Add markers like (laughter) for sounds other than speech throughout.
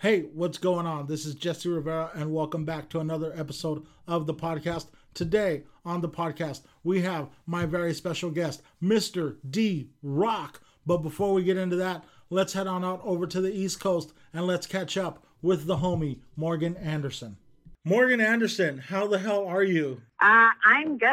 Hey, what's going on? This is Jesse Rivera, and welcome back to another episode of the podcast. Today on the podcast, we have my very special guest, Mr. D Rock. But before we get into that, let's head on out over to the East Coast and let's catch up with the homie, Morgan Anderson. Morgan Anderson, how the hell are you? Uh, I'm good.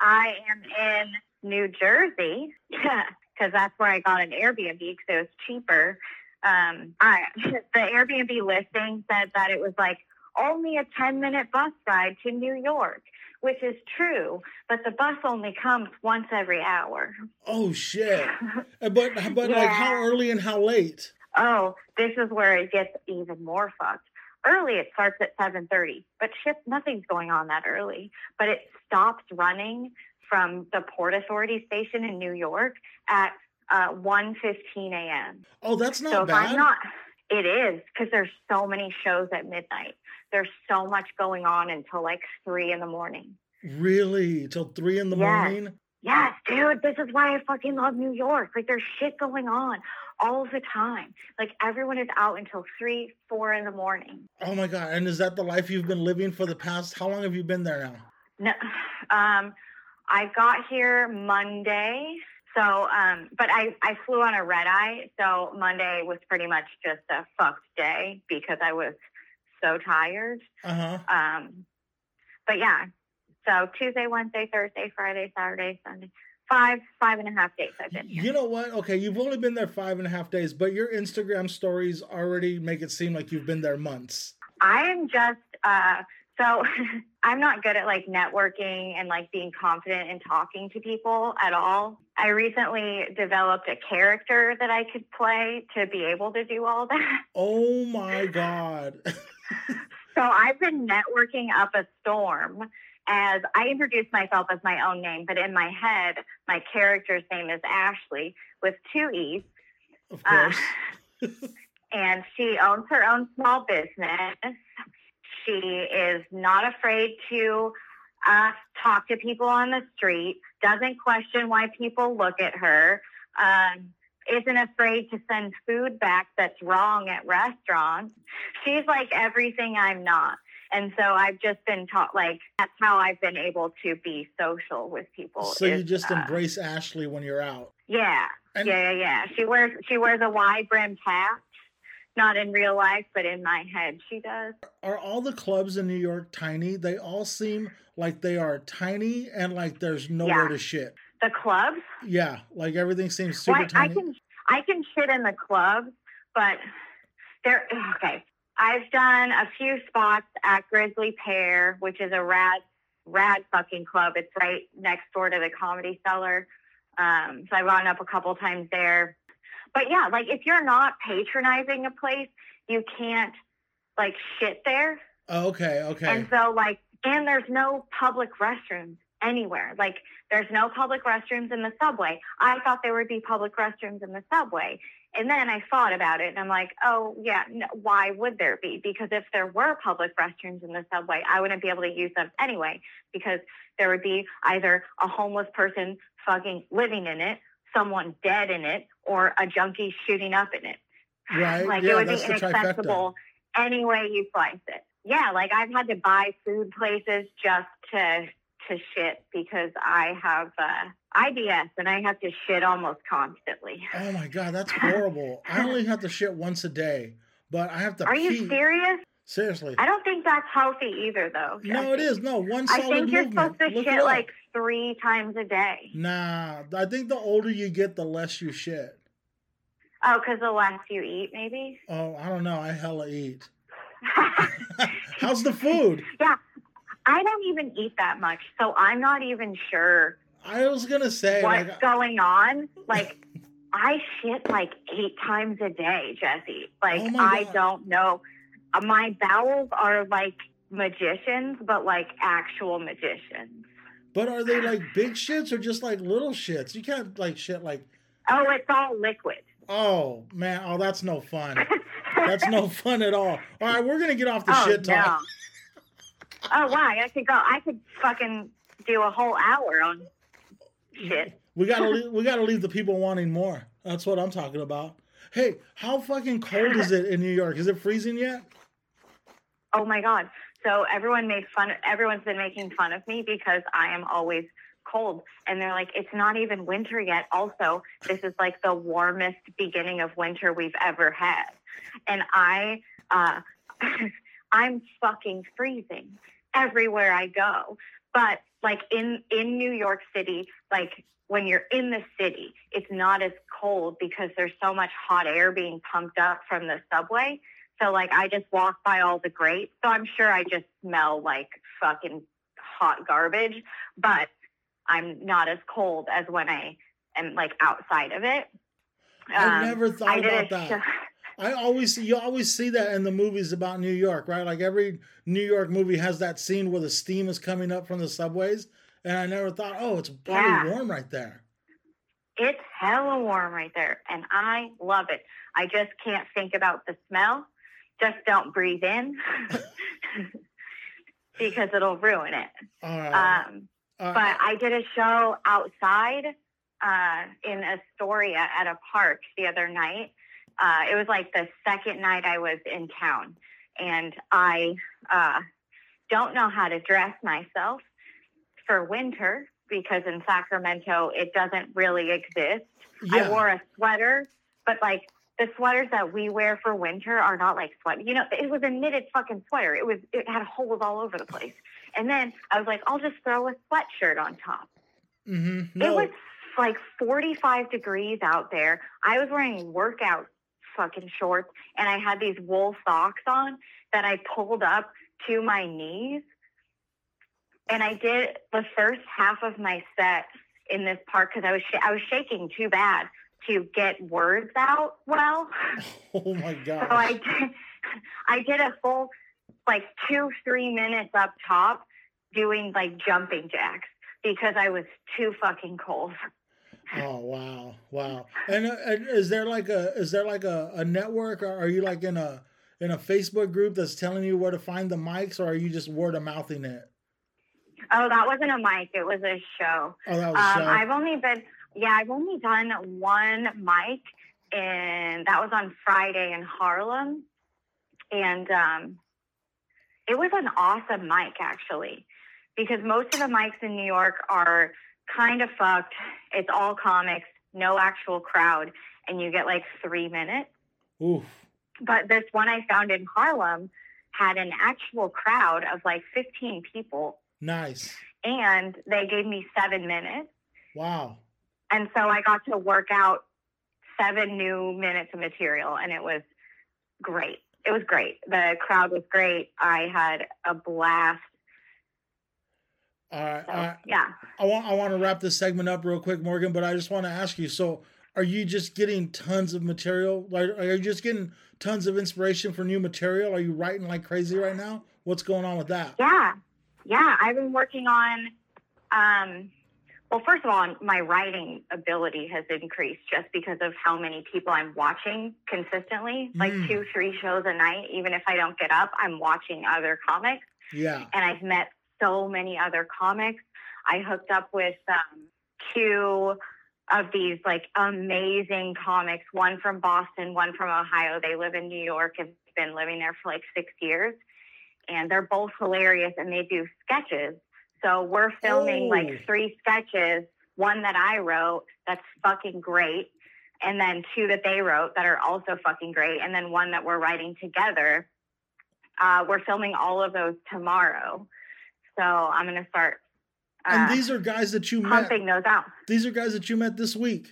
I am in New Jersey (laughs) because that's where I got an Airbnb because it was cheaper um, I, (laughs) the Airbnb listing said that it was like only a 10 minute bus ride to New York, which is true, but the bus only comes once every hour. Oh, shit. (laughs) Uh, but, but yeah. like how early and how late? Oh, this is where it gets even more fucked. Early, it starts at 7.30, but shit, nothing's going on that early. But it stops running from the Port Authority station in New York at uh, 1.15 a.m. Oh, that's not so bad. I'm not, it is because there's so many shows at midnight. There's so much going on until like three in the morning. Really? Till three in the yes. morning? Yes, dude. This is why I fucking love New York. Like there's shit going on all the time. Like everyone is out until three, four in the morning. Oh my god! And is that the life you've been living for the past? How long have you been there now? No, (sighs) um, I got here Monday. So, um, but I, I flew on a red eye. So Monday was pretty much just a fucked day because I was so tired. Uh-huh. Um, but yeah, so Tuesday, Wednesday, Thursday, Friday, Saturday, Sunday, five, five and a half days I've been here. You know what? Okay, you've only been there five and a half days, but your Instagram stories already make it seem like you've been there months. I am just, uh, so (laughs) I'm not good at like networking and like being confident in talking to people at all. I recently developed a character that I could play to be able to do all that. (laughs) Oh my God. so I've been networking up a storm as I introduced myself as my own name, but in my head, my character's name is Ashley with two E's. Of course. Uh, (laughs) and she owns her own small business. She is not afraid to uh, talk to people on the street, doesn't question why people look at her, um, isn't afraid to send food back that's wrong at restaurants. She's like everything I'm not. And so I've just been taught, like, that's how I've been able to be social with people. So is, you just uh, embrace Ashley when you're out. Yeah. And yeah, yeah, yeah. She wears she wears a wide brimmed hat not in real life, but in my head, she does. Are all the clubs in New York tiny? They all seem like they are tiny and like there's nowhere yeah. to shit. The clubs? Yeah, like everything seems super well, tiny. I can I can shit in the clubs, but they're okay. I've done a few spots at Grisly Pear, which is a rad rad fucking club. It's right next door to the Comedy Cellar. Um, so I've gone up a couple times there but yeah, like if you're not patronizing a place, you can't like shit there. Oh, okay, okay. And so like, and there's no public restrooms anywhere. Like there's no public restrooms in the subway. I thought there would be public restrooms in the subway. And then I thought about it and I'm like, oh, yeah, no, why would there be? Because if there were public restrooms in the subway, I wouldn't be able to use them anyway because there would be either a homeless person fucking living in it someone dead in it or a junkie shooting up in it. (laughs) Right. like yeah, it would be inaccessible any way you slice it. Yeah, like I've had to buy food places just to to shit because I have uh, IBS and I have to shit almost constantly. Oh my god, that's (laughs) horrible. I only have to shit once a day, but I have to. Are pee. you serious? Seriously. I don't think that's healthy either, though. No, it is. No, one solid I think you're movement. supposed to Look shit like three times a day. Nah, I think the older you get, the less you shit. Oh, because the less you eat, maybe? Oh, I don't know. I hella eat. (laughs) (laughs) How's the food? Yeah, I don't even eat that much, so I'm not even sure. I was gonna say what's like, going on. (laughs) Like, I shit like eight times a day, Jesse. Like, oh I don't know my bowels are like magicians, but like actual magicians. But are they (sighs) like big shits or just like little shits? You can't like shit like. Oh, it's all liquid. Oh man! Oh, that's no fun. that's no (laughs) fun at all. All right, we're gonna get off the oh, shit talk. No. oh why? I could go. I could fucking do a whole hour on shit. We gotta leave, we gotta leave the people wanting more. That's what I'm talking about. Hey, how fucking cold is it in New York? Is it freezing yet? Oh my god. So everyone made fun everyone's been making fun of me because I am always cold and they're like it's not even winter yet. Also, this is like the warmest beginning of winter we've ever had. And I uh (laughs) I'm fucking freezing everywhere I go. But like in in New York City, like when you're in the city, it's not as cold because there's so much hot air being pumped up from the subway. So like I just walk by all the grates. So I'm sure I just smell like fucking hot garbage, but I'm not as cold as when I am like outside of it. I Um, never thought I about that. show- (laughs) I always you always see that in the movies about New York, right? Like every New York movie has that scene where the steam is coming up from the subways, and I never thought, oh, it's probably Yeah. warm right there. It's hella warm right there, and I love it. I just can't think about the smell. Just don't breathe in (laughs) because it'll ruin it. Right. Um, All but. I did a show outside uh, in Astoria at a park the other night. Uh, it was like the second night I was in town, and I uh, don't know how to dress myself for winter because in Sacramento it doesn't really exist. I wore a sweater, but like the sweaters that we wear for winter are not like sweat. You know, it was a knitted fucking sweater. It was it had holes all over the place. And then I was like, I'll just throw a sweatshirt on top. hmm It was like 45 degrees out there. I was wearing workout fucking shorts and I had these wool socks on that I pulled up to my knees. And I did the first half of my set in this park because I was sh- I was shaking too bad to get words out well. (laughs) oh my god. So I did, (laughs) I did a full like two, three minutes up top doing like jumping jacks because I was too fucking cold. Oh wow, wow! And, uh, is there like a is there like a, a network, or are you like in a in a Facebook group that's telling you where to find the mics, or are you just word of mouthing it? Oh, that wasn't a mic. It was a show. Oh, that was Um, show. I've only been, yeah, I've only done one mic, and that was on Friday in Harlem. And um, it was an awesome mic, actually, because most of the mics in New York are kind of fucked. It's all comics, no actual crowd, and you get like three minutes. Oof. But this one I found in Harlem had an actual crowd of like 15 people, Nice. and they gave me seven minutes. Wow. And so I got to work out seven new minutes of material, and it was great. It was great. The crowd was great. I had a blast. So, yeah. I want I want to wrap this segment up real quick, Morgan. But I just want to ask you. So, are you just getting tons of material? Like, are you just getting tons of inspiration for new material? Are you writing like crazy right now? What's going on with that? Yeah. Yeah. I've been working on, um, well, first of all, my writing ability has increased just because of how many people I'm watching consistently, like Mm. two, three shows a night. Even if I don't get up, I'm watching other comics. Yeah. and I've met so many other comics. I hooked up with um, two of these like amazing comics, one from Boston, one from Ohio. They live in New York and been living there for like six years. And they're both hilarious and they do sketches. So we're filming Oh. like three sketches, one that I wrote that's fucking great, and then two that they wrote that are also fucking great, and then one that we're writing together. Uh, we're filming all of those tomorrow. So I'm going to start uh, And these are guys that you met. pumping those out. These are guys that you met this week.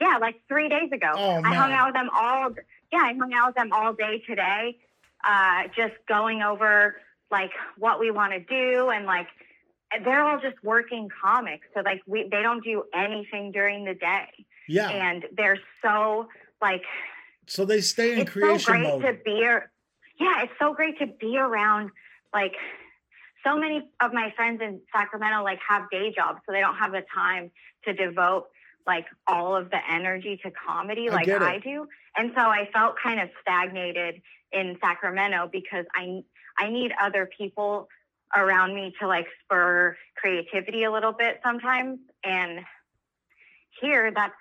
Yeah, like three days ago. Oh, man. I hung out with them all. Yeah, I hung out with them all day today, uh, just going over like what we want to do and like they're all just working comics. So like we they don't do anything during the day, Yeah. and they're so like so they stay in it's so creation great mode. to be. ar- Yeah, it's so great to be around like so many of my friends in Sacramento like have day jobs, so they don't have the time to devote like all of the energy to comedy like it. I do. And so I felt kind of stagnated in Sacramento because I I need other people around me to like spur creativity a little bit sometimes and here that's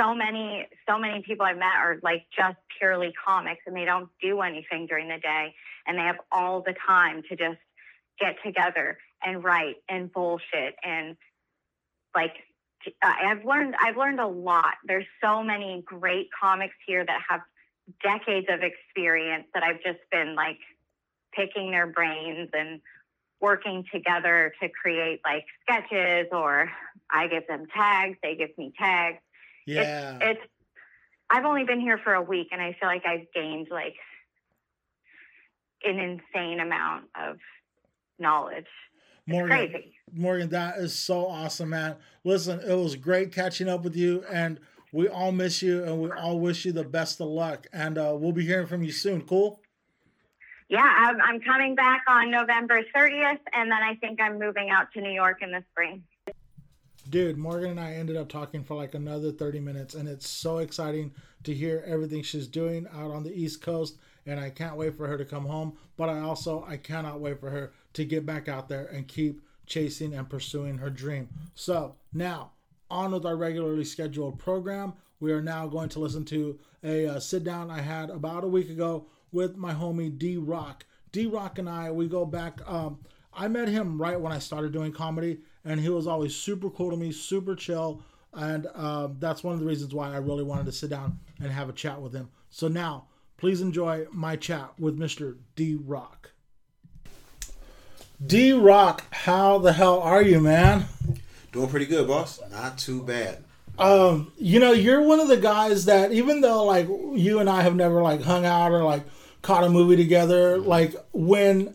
so many so many people I've met are like just purely comics and they don't do anything during the day and they have all the time to just get together and write and bullshit and like I've learned I've learned a lot. There's so many great comics here that have decades of experience that I've just been like picking their brains and working together to create like sketches or I give them tags, they give me tags. Yeah. It's, it's I've only been here for a week and I feel like I've gained like an insane amount of knowledge. Morgan, crazy. Morgan, that is so awesome, man. Listen, it was great catching up with you, and we all miss you, and we all wish you the best of luck. And uh, we'll be hearing from you soon. Cool. Yeah, I'm, I'm coming back on November 30th, and then I think I'm moving out to New York in the spring. Dude, Morgan and I ended up talking for like another 30 minutes, and it's so exciting to hear everything she's doing out on the East Coast. And I can't wait for her to come home. But I also I cannot wait for her to get back out there and keep chasing and pursuing her dream. So now on with our regularly scheduled program. We are now going to listen to a uh, sit down I had about a week ago with my homie D Rock. D Rock and I, we go back. Um, I met him right when I started doing comedy, and he was always super cool to me, super chill. And um, that's one of the reasons why I really wanted to sit down and have a chat with him. So now, please enjoy my chat with Mr. D Rock. D Rock, how the hell are you, man? Doing pretty good, boss. Not too bad. Um, you know, you're one of the guys that even though like you and I have never like hung out or like caught a movie together, mm-hmm. like when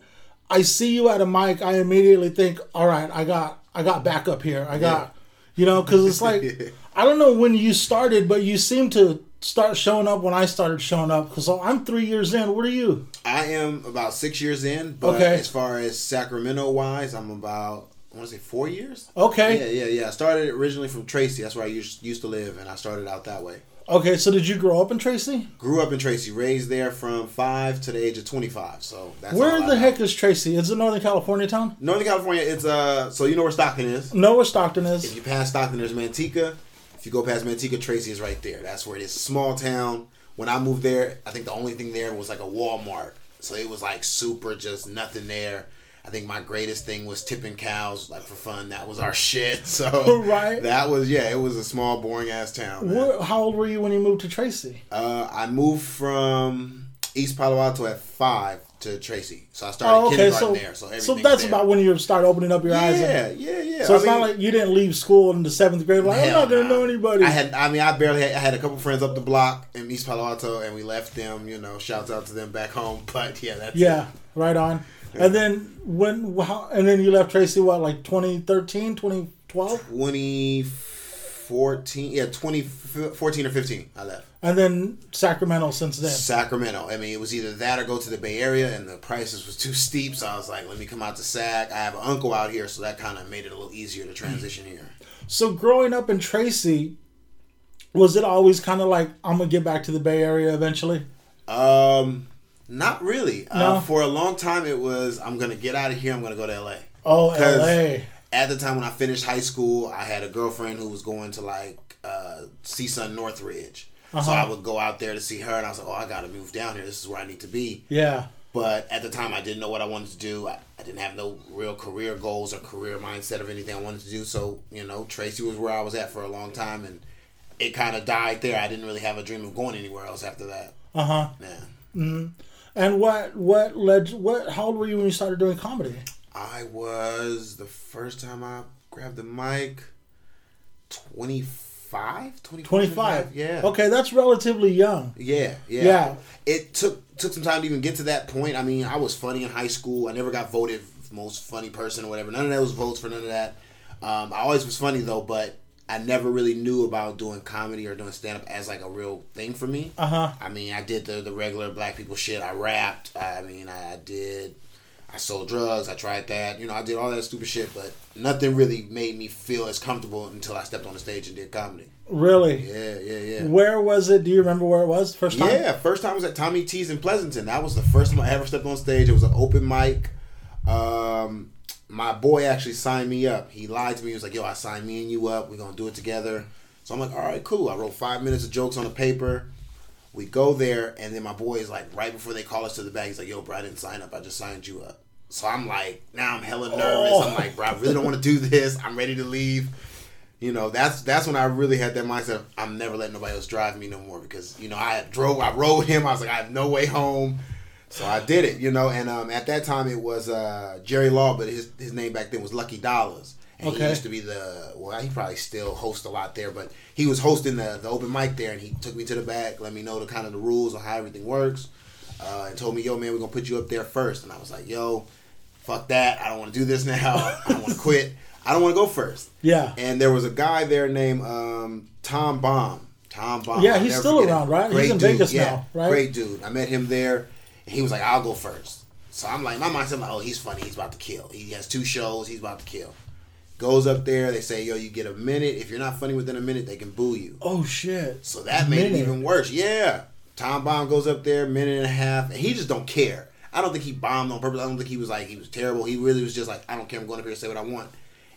I see you at a mic, I immediately think, all right, I got I got backup here. I got, yeah. you know, because it's like (laughs) I don't know when you started, but you seem to start showing up when I started showing up. Because I'm three years in. What are you? I am about six years in. But okay. as far as Sacramento wise, I'm about I want to say four years. Okay. Yeah, yeah, yeah. I started originally from Tracy. That's where I used, used to live, and I started out that way. Okay, so did you grow up in Tracy? Grew up in Tracy, raised there from five to the age of twenty five. So that's where the heck is Tracy? Is it Northern California town? Northern California. It's uh. So you know where Stockton is? Know where Stockton is? If you pass Stockton, there's Manteca. If you go past Manteca, Tracy is right there. That's where it is. Small town. When I moved there, I think the only thing there was like a Walmart. So it was like super, just nothing there. I think my greatest thing was tipping cows, like for fun. That was our (laughs) shit. So (laughs) right, that was yeah. It was a small, boring ass town. What, how old were you when you moved to Tracy? Uh, I moved from East Palo Alto at five to Tracy, so I started oh, okay. kindergarten so, there. So so that's there. about when you start opening up your yeah, eyes. Yeah, yeah, yeah. So I it's mean, not like you didn't leave school in the seventh grade. Like I'm not gonna know anybody. I had, I mean, I barely had. I had a couple friends up the block in East Palo Alto, and we left them. You know, shouts out to them back home. (laughs) But yeah, that's yeah, it. right on. And then when how, and then you left Tracy what like 2013, 2012? 2014. Yeah, 2014 or 15 I left. And then Sacramento since then. Sacramento. I mean, it was either that or go to the Bay Area and the prices was too steep, so I was like, let me come out to Sac. I have an uncle out here, so that kind of made it a little easier to transition here. So growing up in Tracy, was it always kind of like I'm going to get back to the Bay Area eventually? Um not really. Uh, no. Uh, for a long time, it was I'm gonna get out of here. I'm gonna go to LA. Oh, LA. At the time when I finished high school, I had a girlfriend who was going to like uh, CSUN Northridge. Uh-huh. So I would go out there to see her, and I was like, "Oh, I gotta move down here. This is where I need to be." Yeah. But at the time, I didn't know what I wanted to do. I, I didn't have no real career goals or career mindset of anything I wanted to do. So you know, Tracy was where I was at for a long time, and it kind of died there. I didn't really have a dream of going anywhere else after that. Uh huh. Yeah. Mm-hmm. And what what led what? How old were you when you started doing comedy? I was the first time I grabbed the mic. 25 25 yeah. Okay that's relatively young. Yeah, yeah. Yeah. It took took some time to even get to that point. I mean i was funny in high school. I never got voted most funny person or whatever. None of those votes for none of that. Um, i always was funny though but I never really knew about doing comedy or doing stand up as like a real thing for me. Uh huh. I mean, I did the the regular black people shit. I rapped. I mean, I did. I sold drugs. I tried that. You know, I did all that stupid shit, but nothing really made me feel as comfortable until I stepped on the stage and did comedy. Really? Yeah, yeah, yeah. Where was it? Do you remember where it was? First time? Yeah, first time was at Tommy T's in Pleasanton. That was the first time I ever stepped on stage. It was an open mic. Um, my boy actually signed me up. He lied to me. He was like, "Yo, I signed me and you up. We're gonna do it together." So I'm like, all right, cool. I wrote five minutes of jokes on a paper. We go there, and then my boy is like, right before they call us to the bag, he's like, yo, bro, I didn't sign up. I just signed you up. So I'm like, now I'm hella nervous. Oh. I'm like, bro, I really don't want to do this. I'm ready to leave. You know, that's that's when I really had that mindset. Of, I'm never letting nobody else drive me no more because you know I drove, I rode him. I was like, I have no way home. So I did it, you know, and um, at that time it was uh, Jerry Law, but his his name back then was Lucky Dollars, and he used to be the well, he probably still hosts a lot there, but he was hosting the, the open mic there, and he took me to the back, let me know the kind of the rules on how everything works, uh, and told me, yo, man, we're gonna put you up there first, and I was like, yo, fuck that, I don't want to do this (laughs) now, I don't want to quit, I don't want to go first, Yeah. and there was a guy there named um, Tom Baum. Tom Baum. Yeah, I'll he's still around, right? He's in dude. Vegas yeah, now, right? Great dude. I met him there. And he was like, "I'll go first. So I'm like, my mindset, I'm like, oh, he's funny. He's about to kill. He has two shows. He's about to kill. Goes up there. They say, yo, you get a minute. If you're not funny within a minute, they can boo you. Oh shit. So that made it even worse. Yeah. Tom Baum goes up there, minute and a half, and he just don't care. I don't think he bombed on purpose. I don't think he was like he was terrible. He really was just like, I don't care. I'm going up here to say what I want.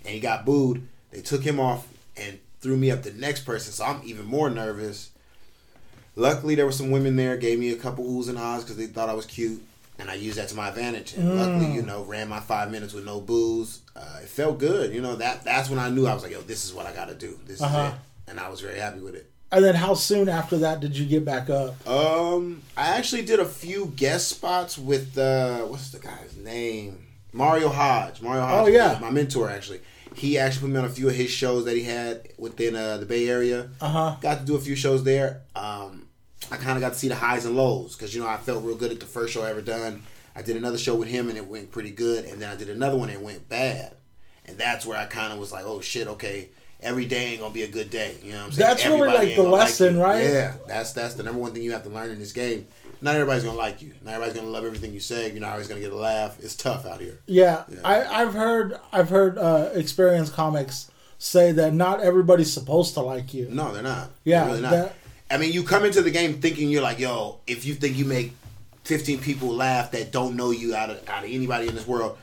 And he got booed. They took him off and threw me up the next person. So I'm even more nervous. Luckily, there were some women there, gave me a couple oohs and ahs because they thought I was cute, and I used that to my advantage. And luckily, you know, ran my five minutes with no booze. Uh, it felt good. You know that that's when I knew I was like, yo, this is what I got to do. This Uh-huh. is it, and I was very happy with it. And then how soon after that did you get back up? Um, I actually did a few guest spots with uh, what's the guy's name? Mario Hodge. Mario Hodge. Oh, yeah. my mentor actually. He actually put me on a few of his shows that he had within uh, the Bay Area. Uh huh. Got to do a few shows there. Um, I kind of got to see the highs and lows because you know I felt real good at the first show I ever done. I did another show with him and it went pretty good, and then I did another one and it went bad, and that's where I kind of was like, oh shit, okay, every day ain't gonna be a good day. You know what I'm saying? That's really, like, the lesson, you. right? Yeah, that's that's the number one thing you have to learn in this game. Not everybody's gonna like you. Not everybody's gonna love everything you say. You're not always gonna get a laugh. It's tough out here. Yeah, Yeah. I, I've heard I've heard uh, experienced comics say that not everybody's supposed to like you. No, they're not. Yeah, They're really not. that- I mean, you come into the game thinking you're like, yo, if you think you make 15 people laugh that don't know you out of out of anybody in this world,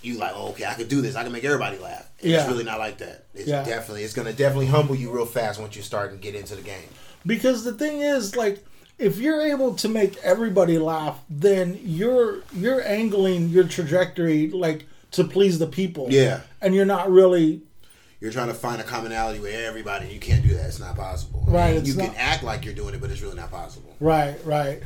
you like, oh, okay, I could do this. I can make everybody laugh. And Yeah. It's really not like that. It's Yeah. definitely, it's gonna definitely humble you real fast once you start and get into the game. Because the thing is, like, if you're able to make everybody laugh, then you're you're angling your trajectory like to please the people. Yeah. and you're not really You're trying to find a commonality with everybody. You can't do that. It's not possible. Right, I mean, it's you not- can act like you're doing it, but it's really not possible. right, right.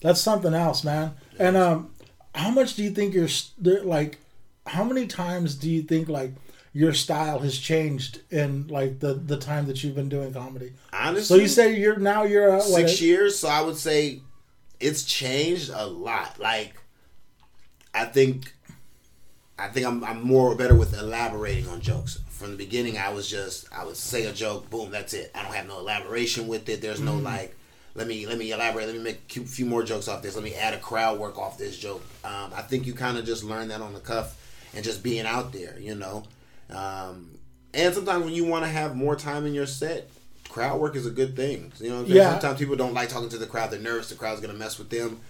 That's something else, man. And um, how much do you think you're like? How many times do you think like your style has changed in like the the time that you've been doing comedy? Honestly, So you say you're now you're uh, what, six years, so I would say it's changed a lot. Like, I think, I think I'm, I'm more better with elaborating on jokes. From the beginning, I was just I would say a joke, boom, that's it. I don't have no elaboration with it. There's no like, let me let me elaborate. Let me make a few more jokes off this. Let me add a crowd work off this joke. Um, I think you kind of just learn that on the cuff and just being out there, you know. Um, and sometimes when you want to have more time in your set, crowd work is a good thing. You know what I'm? Yeah. Sometimes people don't like talking to the crowd. They're nervous. The crowd's gonna mess with them.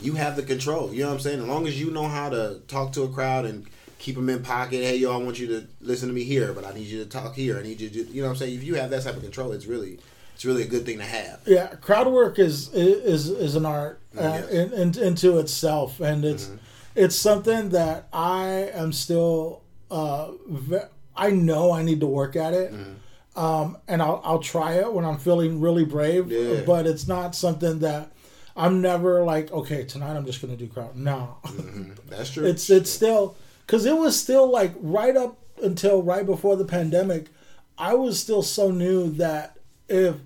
You have the control. You know what I'm saying? As long as you know how to talk to a crowd and keep them in pocket. Hey, yo, I want you to listen to me here, but I need you to talk here. I need you to, you know what I'm saying? If you have that type of control, it's really, it's really a good thing to have. yeah crowd work is is is an art uh, in, in, into itself and it's Mm-hmm. it's something that i am still uh ve- i know i need to work at it. Mm-hmm. um and i'll i'll try it when i'm feeling really brave Yeah. but it's not something that i'm never like okay tonight i'm just gonna do crowd. No. That's (laughs) true. it's it's still because it was still like right up until right before the pandemic i was still so new that if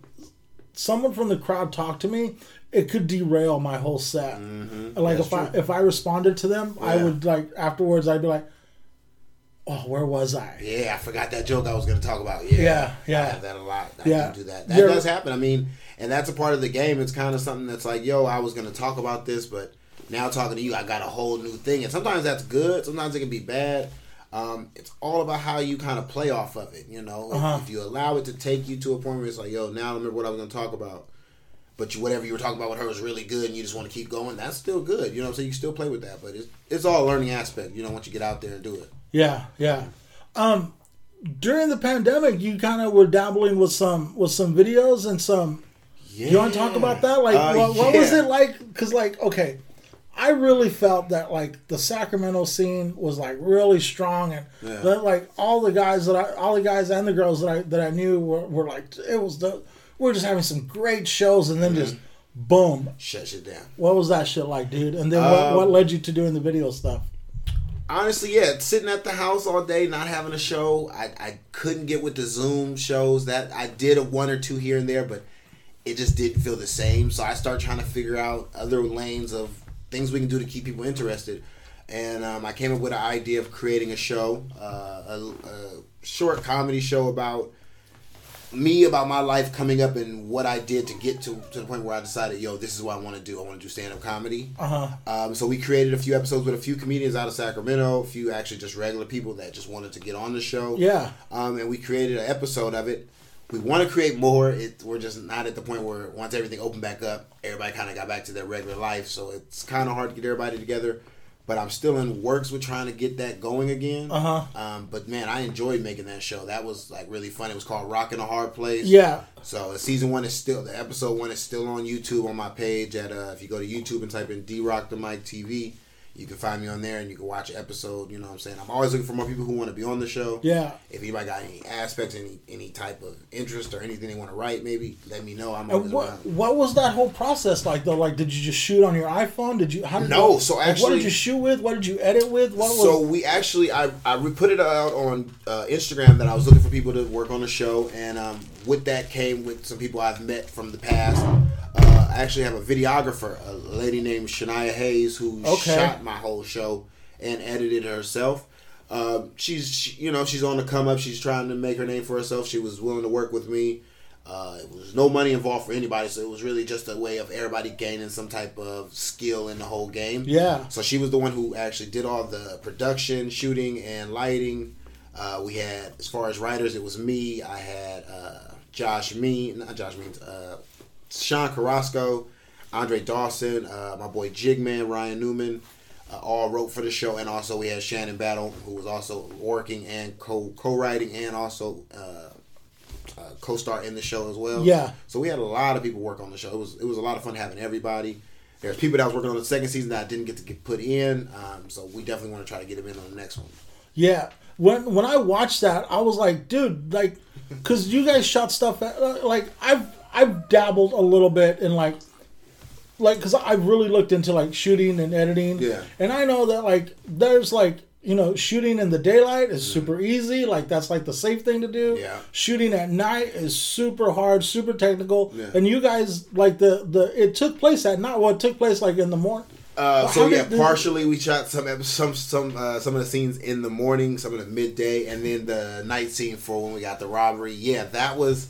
someone from the crowd talked to me it could derail my whole set. And, like That's if i if i responded to them i would like afterwards i'd be like oh where was i Yeah, I forgot that joke I was going to talk about. Yeah, Yeah, yeah. I have that a lot. I Yeah. do that. That You're- does happen. I mean, and that's a part of the game. It's kind of something that's like, yo, I was going to talk about this, but now talking to you, I got a whole new thing. And sometimes that's good. Sometimes it can be bad. Um, it's all about how you kind of play off of it. You know, If- Uh-huh. if, you allow it to take you to a point where it's like, yo, now I remember what I was going to talk about. But you, whatever you were talking about with her was really good, and you just want to keep going. That's still good. You know what I'm saying? You still play with that, but it's it's all a learning aspect. You know, once you get out there and do it. yeah yeah um during the pandemic, you kind of were dabbling with some with some videos and some. Yeah. You want to talk about that? Like, Uh, what, what was it like? Because, like, okay, I really felt that like the Sacramento scene was like really strong, and Yeah. that like all the guys that I, all the guys and the girls that I that I knew were, were like it was the we are just having some great shows, and then Mm-hmm. just boom. Shut shit down. What was that shit like, dude? And then what, Um, what led you to doing the video stuff? Honestly, yeah, sitting at the house all day, not having a show. I, I couldn't get with the Zoom shows. That I did a one or two here and there, but it just didn't feel the same. So I started trying to figure out other lanes of things we can do to keep people interested. And um, I came up with an idea of creating a show, uh, a, a short comedy show about me, about my life coming up and what I did to get to, to the point where I decided, yo, this is what I want to do. I want to do stand up comedy. Uh huh. Um, so we created a few episodes with a few comedians out of Sacramento, a few actually just regular people that just wanted to get on the show. Yeah. Um, and we created an episode of it. We want to create more. It, we're just not at the point where once everything opened back up, everybody kind of got back to their regular life. So it's kind of hard to get everybody together. But I'm still in works with trying to get that going again. Uh huh. Um, but man, I enjoyed making that show. That was like really fun. It was called Rockin' a Hard Place. Yeah. So uh, season one is still the episode one is still on YouTube on my page at uh, if you go to YouTube and type in D Rock the Mic TV, you can find me on there and you can watch an episode. You know what I'm saying? I'm always looking for more people who want to be on the show. Yeah. If anybody got any aspects, any any type of interest or anything they want to write, maybe let me know. I'm And what around. what was that whole process like though? Like, did you just shoot on your iPhone? Did you? How did No, you, so like, what did you shoot with? What did you edit with? What was? So we actually, I, I re- put it out on uh, Instagram that I was looking for people to work on the show, and um, with that came with some people I've met from the past. Uh, I actually have a videographer, a lady named Shania Hayes, who Okay. shot my whole show and edited it herself. Um, she's, she, you know, she's on the come up. She's trying to make her name for herself. She was willing to work with me. Uh, it was no money involved for anybody, so it was really just a way of everybody gaining some type of skill in the whole game. yeah. So she was the one who actually did all the production, shooting, and lighting. Uh, we had, as far as writers, it was me. I had uh, Josh Mean, not Josh Means, uh, Sean Carrasco, Andre Dawson, uh, my boy Jigman, Ryan Newman, uh, all wrote for the show, and also we had Shannon Battle, who was also working and co co writing and also uh, uh, co star in the show as well. Yeah. So we had a lot of people work on the show. It was it was a lot of fun having everybody. There's people that was working on the second season that I didn't get to get put in. Um, so we definitely want to try to get them in on the next one. Yeah. When when I watched that, I was like, dude, like, because you guys shot stuff. At, like I've I've dabbled a little bit in like, like because I've really looked into like shooting and editing. Yeah. And I know that like there's like you know shooting in the daylight is super easy. Like that's like the safe thing to do. Yeah. Shooting at night is super hard, super technical. Yeah. And you guys like the the it took place at night. Well, it took place like in the morning. Uh, so yeah, the- partially we shot some some some uh, some of the scenes in the morning, some of the midday, and then the night scene for when we got the robbery. Yeah, that was.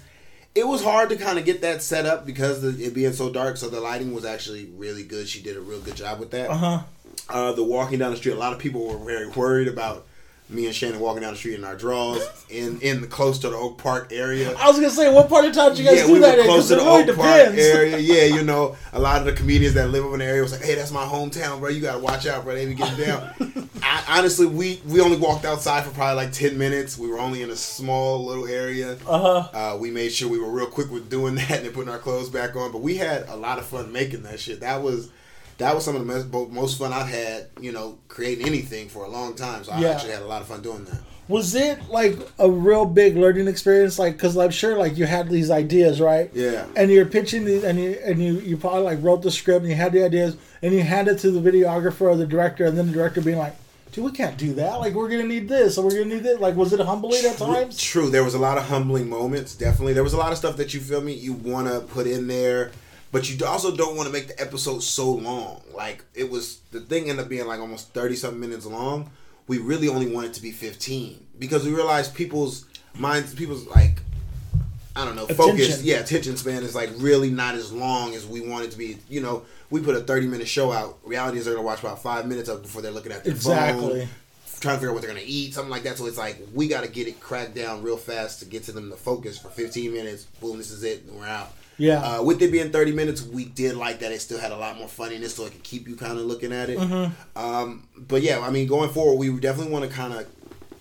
It was hard to kind of get that set up because the, it being so dark. So the lighting was actually really good. She did a real good job with that. Uh huh. Uh, the walking down the street, a lot of people were very worried about me and Shannon walking down the street in our drawers in in the close to the Oak Park area. I was gonna say, what part of town did you guys yeah, do we that were in? close to it the really Oak Park area. Yeah, you know, a lot of the comedians that live in the area was like, "Hey, that's my hometown, bro. You gotta watch out, bro. They be getting down." (laughs) I, honestly, we we only walked outside for probably like ten minutes. We were only in a small little area. Uh huh. Uh, we made sure we were real quick with doing (laughs) that and then putting our clothes back on. But we had a lot of fun making that shit. That was that was some of the most, most fun I've had. You know, creating anything for a long time. So I Yeah. actually had a lot of fun doing that. Was it like a real big learning experience? Like, because I'm sure like you had these ideas, right? Yeah. And you're pitching these, and you and you you probably like wrote the script and you had the ideas, and you hand it to the videographer or the director, and then the director being like, "Dude, we can't do that. Like, we're gonna need this, or we're gonna need that. Like, was it humbling at times? True, there was a lot of humbling moments. Definitely, there was a lot of stuff that you feel me you want to put in there, but you also don't want to make the episode so long. Like it was, the thing ended up being like almost thirty something minutes long. We really only wanted it to be fifteen because we realized people's minds, people's like. I don't know. Focus, yeah. Attention span is like really not as long as we want it to be. You know, we put a thirty-minute show out. Reality is they're gonna watch about five minutes of before they're looking at their Exactly. phone trying to figure out what they're gonna eat, something like that. So it's like we got to get it cracked down real fast to get to them to focus for 15 minutes. Boom, this is it, and we're out. Yeah. Uh, with it being 30 minutes, we did like that. It still had a lot more funniness, so it could keep you kind of looking at it. Mm-hmm. Um, but yeah, I mean, going forward, we definitely want to kind of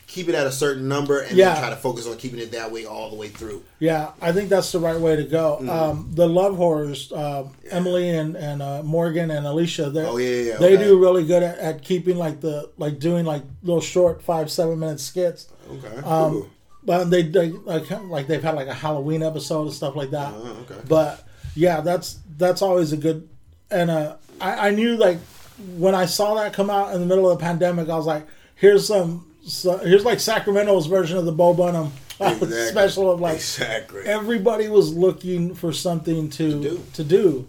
keep it at a certain number and Yeah. then try to focus on keeping it that way all the way through. Yeah, I think that's the right way to go. Mm-hmm. Um, the Love Horrors, uh, Emily and and uh, Morgan and Alicia, they Oh, yeah, yeah, yeah, they okay. do really good at, at keeping like the like doing like little short five seven minute skits. Okay. Um. But they, they like like they've had like a Halloween episode and stuff like that. Oh, okay. But yeah, that's that's always a good. And uh, I, I knew like when I saw that come out in the middle of the pandemic, I was like, here's some. So, here's like Sacramento's version of the Bo Burnham (laughs) Exactly. special of like exactly. everybody was looking for something to do. to do,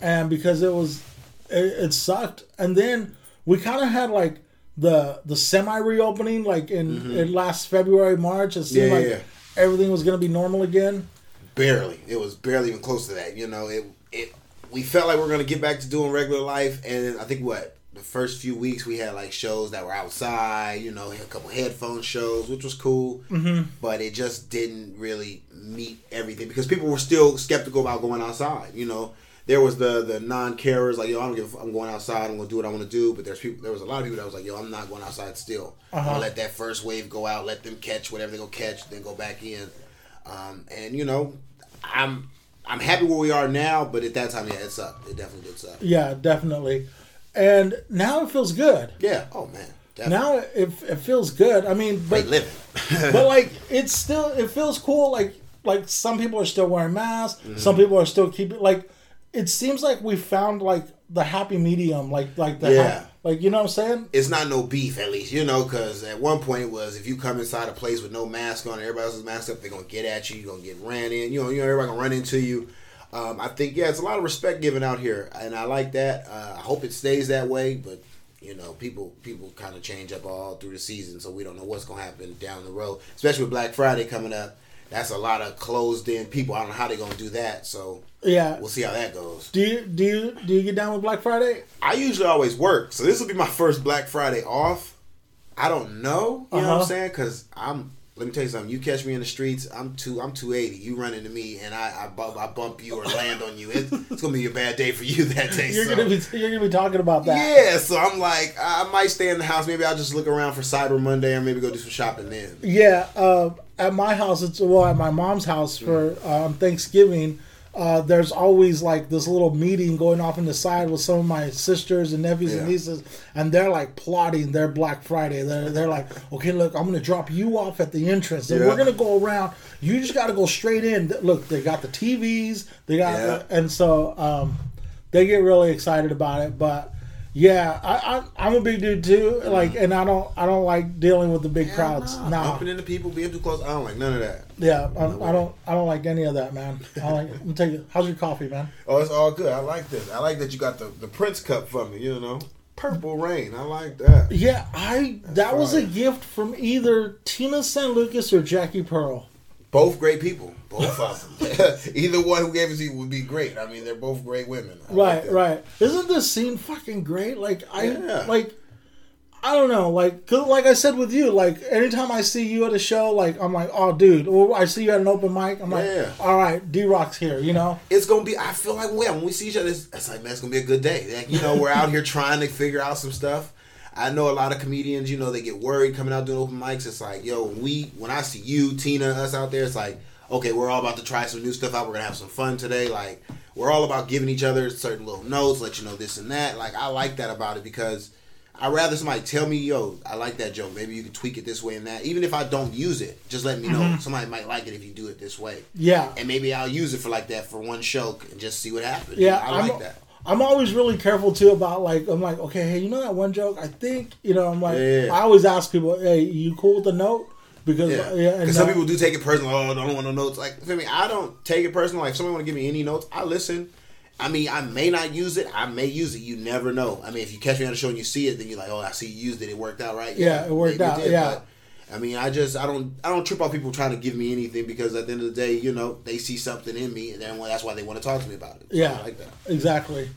and because it was it, it sucked, and then we kind of had like the the semi reopening like in, in last February March. It seemed Mm-hmm. Yeah, like yeah, everything was going to be normal again. barely. It was barely even close to that. You know, it it we felt like we are gonna get back to doing regular life, and I think what the first few weeks we had like shows that were outside. You know, a couple headphone shows, which was cool, mm-hmm. but it just didn't really meet everything because people were still skeptical about going outside. You know. There was the the non carers like yo I don't give I'm going outside I'm gonna do what I want to do but there's people there was a lot of people that was like yo I'm not going outside still I'm Uh-huh. gonna let that first wave go out let them catch whatever they go catch then go back in um, and you know, I'm I'm happy where we are now, but at that time, yeah, it sucked. It definitely did suck. Yeah, definitely. And now it feels good. Yeah. Oh man. Definitely. Now it, it feels good. I mean, but (laughs) but like it's still it feels cool like like some people are still wearing masks Mm-hmm. some people are still keeping like it seems like we found like the happy medium like like the Yeah. hap- like you know what i'm saying it's not no beef, at least you know, because at one point it was if you come inside a place with no mask on, everybody else's mask up, they're gonna get at you. You're gonna get ran in. You know, you know, everybody gonna run into you. Um, I think yeah, it's a lot of respect given out here, and I like that. Uh, I hope it stays that way, but. You know, people people kind of change up all through the season, so we don't know what's gonna happen down the road. Especially with Black Friday coming up, that's a lot of closed in people. I don't know how they're gonna do that, so yeah we'll see how that goes. do you do you do you get down with black friday I usually always work, so this will be my first Black Friday off. I don't know, you know what Uh-huh. I'm saying? Because I'm. Let me tell you something. You catch me in the streets, I'm two. I'm 280. You run into me, and I I bump, I bump you or land on you. It, it's gonna be a bad day for you (laughs) that day. you're so. gonna be you're gonna be talking about that Yeah, so I'm like, I might stay in the house. Maybe I'll just look around for Cyber Monday, or maybe go do some shopping then. Yeah, uh, at my house, it's well at my mom's house for um, Thanksgiving. Uh, there's always like this little meeting going off in the side with some of my sisters and nephews and nieces, and they're like plotting their Black Friday. They're they're like, okay, look, I'm gonna drop you off at the entrance, and Yeah. we're gonna go around. You just gotta go straight in. Look, they got the TVs, they got, Yeah. and so um, they get really excited about it. But yeah, I, I I'm a big dude too. Mm-hmm. Like, and I don't I don't like dealing with the big crowds. Nah, Nah. Bumping into people, being too close. I don't like none of that. Yeah, I, I don't. I don't like any of that, man. I like. I'm tell you, how's your coffee, man? Oh, it's all good. I like this. I like that you got the, the Prince cup for me, you know. Purple rain. I like that. Yeah, I. that was a gift from either Tina San Lucas or Jackie Pearl. Both great people. Both of them. (laughs) Either one who gave it to you would be great. I mean, they're both great women. I Right, that. right. Isn't this scene fucking great? Like I Yeah. like. I don't know, like, 'cause like I said with you, like anytime I see you at a show, like I'm like, oh, dude, or I see you at an open mic, I'm like, Yeah. all right, D Rock's here, you know? It's gonna be. I feel like when when we see each other, it's, it's like man, it's gonna be a good day. Like, you know, we're out here (laughs) trying to figure out some stuff. I know a lot of comedians. You know, they get worried coming out doing open mics. It's like, yo, we when I see you, Tina, us out there, it's like, okay, we're all about to try some new stuff out. We're gonna have some fun today. Like, we're all about giving each other certain little notes, let you know this and that. Like, I like that about it because. I'd rather somebody tell me, yo, I like that joke. Maybe you can tweak it this way and that. Even if I don't use it, just let me know. Mm-hmm. Somebody might like it if you do it this way. Yeah, And maybe I'll use it for like that for one show and just see what happens. Yeah, I I'm, like that. I'm always really careful too about like I'm like okay, hey, you know that one joke? I think you know I'm like Yeah. I always ask people, hey, you cool with the note? Because Yeah, yeah, some people do take it personal. Oh, I don't want no notes. Like for me, I don't take it personal. Like if somebody want to give me any notes, I listen. I mean, I may not use it. I may use it. You never know. I mean, if you catch me on the show and you see it, then you're like, oh, I see you used it. It worked out right. Yeah, it worked out, yeah. But, I mean, I just I don't I don't trip off people trying to give me anything because at the end of the day, you know, they see something in me, and then well, that's why they want to talk to me about it. Yeah. Like that. exactly.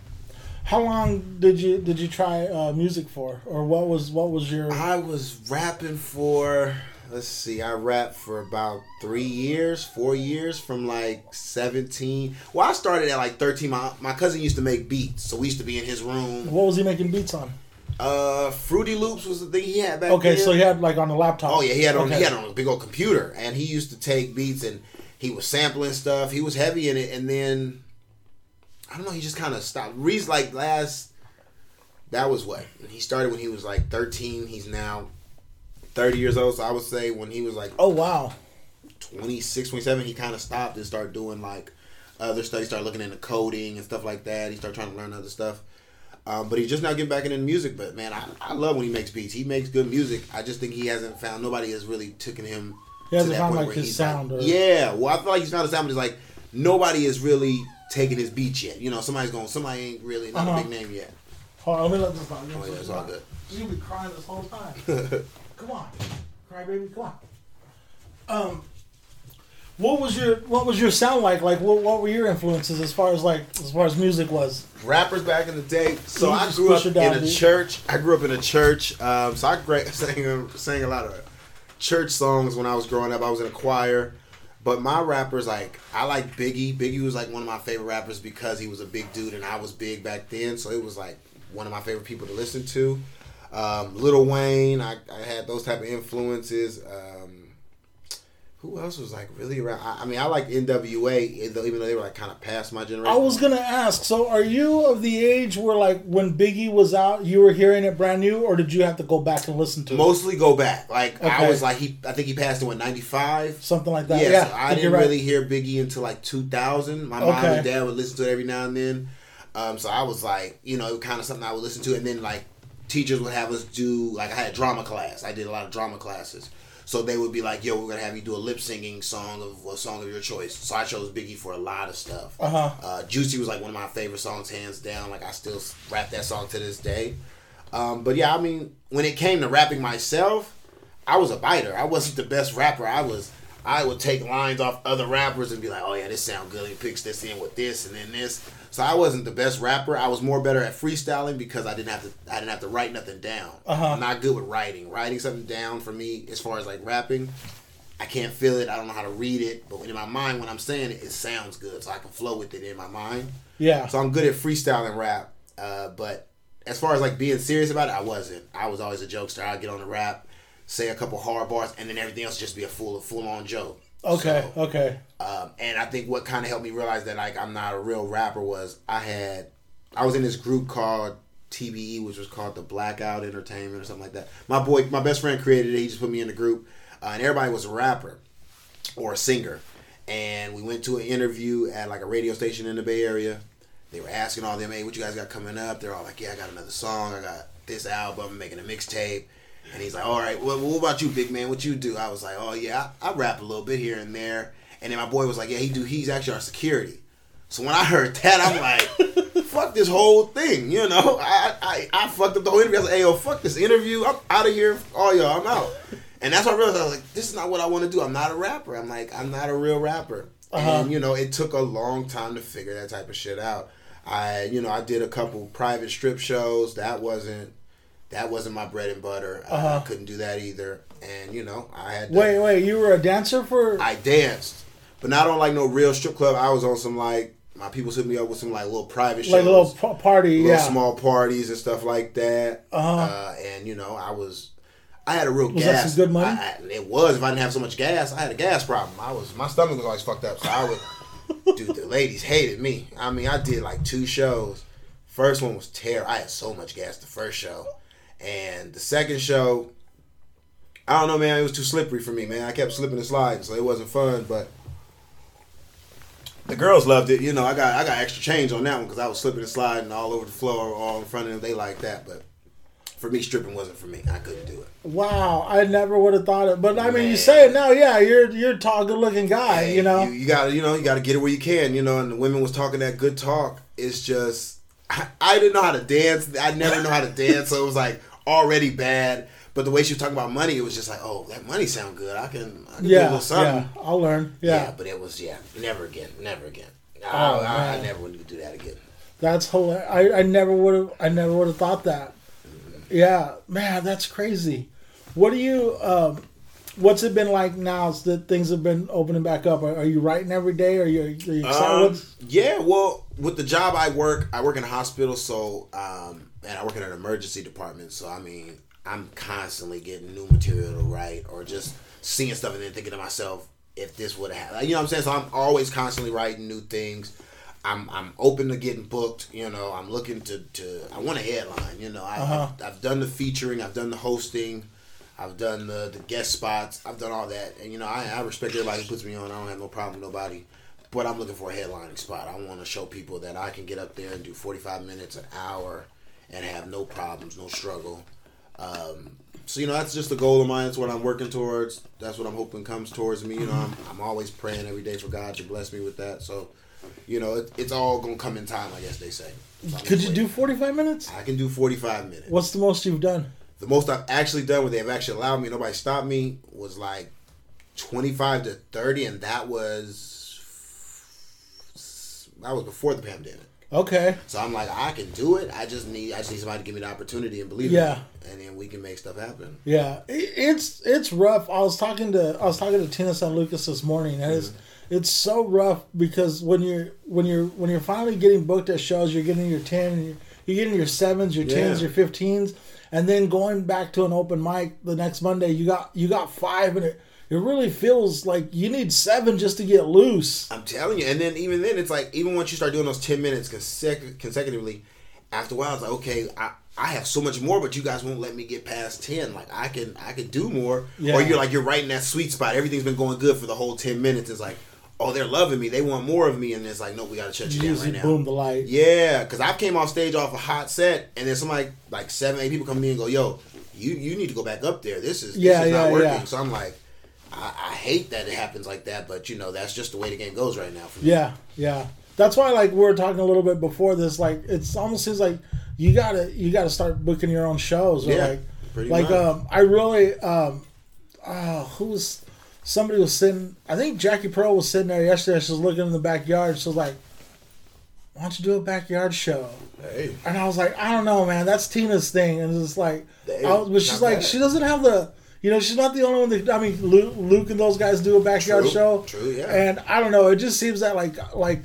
How long did you did you try uh, music for, or what was what was your? I was rapping for let's see, I rapped for about three years, four years from like seventeen. Well, I started at like thirteen. My my cousin used to make beats, so we used to be in his room. What was he making beats on? Uh, Fruity Loops was the thing he had back Okay, then. so he had like on the laptop. Oh yeah, he had on Okay. he had on a big old computer, and he used to take beats and he was sampling stuff. He was heavy in it, and then I don't know. He just kind of stopped. Reese like last. That was what he started when he was like thirteen. He's now thirty years old. So I would say when he was like Oh wow. 26, 27, he kind of stopped and started doing like other stuff. He started looking into coding and stuff like that. He started trying to learn other stuff. Um, but he's just now getting back into music. But man, I, I love when he makes beats. He makes good music. I just think he hasn't found nobody has really taken him. He hasn't to that found, point like, his sound Like, or- yeah, well, I feel like he's found a sound, but it's like nobody is really taking his beats yet. You know, somebody's going. Somebody ain't really not Uh-huh. a big name yet. Hold on, let me let this out. Oh yeah, it's all good. You'll be crying this whole time. (laughs) Come on, cry baby, come on. Um, what was your what was your sound like? Like, what, what were your influences as far as like as far as music was? rappers back in the day. So I grew up down, in a dude. church. I grew up in a church. Um, so I great (laughs) sang sang a lot of church songs when I was growing up. I was in a choir. But my rappers like I like Biggie. Biggie was like one of my favorite rappers because he was a big dude and I was big back then. So it was like one of my favorite people to listen to. Um, Lil Wayne, I, I had those type of influences. Um, who else was like really around? I, I mean, I like NWA, even though they were like kind of past my generation. I was gonna ask. So, are you of the age where like when Biggie was out, you were hearing it brand new, or did you have to go back and listen to it? mostly go back. Like I was like he, I think he passed in what ninety five. something like that? Yeah, Yeah, so I didn't right. really hear Biggie until like two thousand. My mom and dad would listen to it every now and then. Um, so I was like, you know, kind of something I would listen to, and then like teachers would have us do like I had drama class. I did a lot of drama classes. So they would be like, "Yo, we're gonna have you do a lip singing song of a song of your choice." So I chose Biggie for a lot of stuff. Uh-huh. Uh, Juicy was like one of my favorite songs, hands down. Like I still rap that song to this day. Um, but yeah, I mean, when it came to rapping myself, I was a biter. I wasn't the best rapper. I was. I would take lines off other rappers and be like, "Oh yeah, this sound good." He picks this in with this and then this. So I wasn't the best rapper. I was more better at freestyling because I didn't have to. I didn't have to write nothing down. Uh-huh. I'm not good with writing. Writing something down for me, as far as like rapping, I can't feel it. I don't know how to read it. But in my mind, when I'm saying it, it sounds good, so I can flow with it in my mind. Yeah. So I'm good at freestyling rap, uh, but as far as like being serious about it, I wasn't. I was always a jokester. I'd get on the rap, say a couple hard bars, and then everything else just be a full full on joke. Okay. So, okay. um, and I think what kind of helped me realize that like I'm not a real rapper was I had I was in this group called TBE, which was called the Blackout Entertainment or something like that. My boy, my best friend created it. He just put me in the group, uh, and everybody was a rapper or a singer. And we went to an interview at like a radio station in the Bay Area. They were asking all them, "Hey, what you guys got coming up?" They're all like, "Yeah, I got another song. I got this album. I'm making a mixtape." And he's like, "All right, well, what about you, big man? What you do?" I was like, "Oh yeah, I, I rap a little bit here and there." And then my boy was like, "Yeah, he do. He's actually our security." So when I heard that, I'm like, (laughs) "Fuck this whole thing," you know. I I, I fucked up the whole interview. I was like, "Hey, yo, fuck this interview. I'm out of here. All y'all, I'm out." And that's when I realized I was like, "This is not what I want to do. I'm not a rapper. I'm like, I'm not a real rapper." Uh-huh. And you know, it took a long time to figure that type of shit out. I, you know, I did a couple private strip shows. That wasn't that wasn't my bread and butter. I- Uh-huh. I couldn't do that either. And you know, I had to, Wait, wait. You were a dancer for? I danced, but not on like no real strip club. I was on some like my people hooked me up with some like little private shows, like little p- party, little yeah. small parties and stuff like that. Uh-huh. Uh, and you know, I was. I had a real Was that gas. good money? I, I- it was. If I didn't have so much gas, I had a gas problem. I was my stomach was always fucked up, so I would. (laughs) dude, the ladies hated me. I mean, I did like two shows. First one was terrible. I had so much gas the first show, and the second show, I don't know, man. It was too slippery for me, man. I kept slipping and sliding, so it wasn't fun. But the girls loved it. You know, I got I got extra change on that one because I was slipping and sliding all over the floor, all in front of them. They like that, but for me, stripping wasn't for me. I couldn't do it. Wow, I never would have thought it. But I mean, you say it now, yeah. You're you're a tall, good looking guy. Hey, you know. you, you gotta, you know, you gotta get it where you can, you know. And the women was talking that good talk. It's just, I, I didn't know how to dance. I never know how to dance, so it was like already bad. But the way she was talking about money, it was just like, oh, that money sound good. I can, I can do a yeah, little something. yeah. I'll learn. Yeah. Yeah, but it was, yeah, never again, never again. I, Oh, I, I never would do that again. that's hilarious. I, I never would have. I never would have thought that. Yeah, man, that's crazy. What do you? Um, what's it been like now that things have been opening back up? Are, are you writing every day? Are you, are you excited? Um, yeah, well, with the job I work, I work in a hospital, so um, and I work in an emergency department, so I mean, I'm constantly getting new material to write or just seeing stuff and then thinking to myself, if this would have happened, you know what I'm saying? So I'm always constantly writing new things. I'm I'm open to getting booked. You know, I'm looking to to I want a headline. You know, I, Uh-huh. I've, I've done the featuring, I've done the hosting, I've done the the guest spots, I've done all that, and you know, I, I respect everybody who puts me on. I don't have no problem with nobody. But I'm looking for a headlining spot. I want to show people that I can get up there and do 45 minutes, an hour, and have no problems, no struggle. Um, so you know that's just a goal of mine. That's what I'm working towards. That's what I'm hoping comes towards me. You know, I'm, I'm always praying every day for God to bless me with that. So, you know, it, it's all gonna come in time, I guess they say. So Could you do 45 minutes? I can do 45 minutes. What's the most you've done? The most I've actually done, where they've actually allowed me, nobody stopped me, was like 25 to 30, and that was that was before the pandemic. Okay. So I'm like, I can do it. I just need I just need somebody to give me the opportunity and believe Yeah. and then we can make stuff happen. Yeah, it's it's rough. I was talking to I was talking to Tina San Lucas this morning, and it's mm-hmm. it's so rough because when you're when you're when you're finally getting booked at shows, you're getting your ten, you're, you're getting your sevens, your tens, Yeah. your fifteens, and then going back to an open mic the next Monday, you got you got five, and it it really feels like you need seven just to get loose. I'm telling you. And then even then, it's like even once you start doing those ten minutes consecu- consecutively, after a while, it's like okay, I, I have so much more, but you guys won't let me get past ten. Like I can I can do more. Yeah. Or you're like you're right in that sweet spot. Everything's been going good for the whole ten minutes. It's like oh they're loving me. They want more of me, and it's like no, we got to shut you You down right now. boom the light. Yeah, because I came off stage off a hot set, and then somebody like seven, eight people come to me and go, "Yo, you you need to go back up there. This is this Yeah, is yeah, not working." yeah. So I'm like, I, I hate that it happens like that, but you know that's just the way the game goes right now. For me. Yeah, yeah. That's why, like we were talking a little bit before this, like it's almost seems like you gotta you gotta start booking your own shows. Or Yeah, like, pretty like much. um, I really um, uh, who was somebody was sitting. I think Jackie Pearl was sitting there yesterday. She was looking in the backyard. She was like, "Why don't you do a backyard show?" Hey, And I was like, I don't know, man. That's Tina's thing. And it's like, Hey, I was, but she's like, bad. she doesn't have the, you know, she's not the only one that. I mean, Luke, Luke and those guys do a backyard True, show. true, yeah. And I don't know. It just seems that like like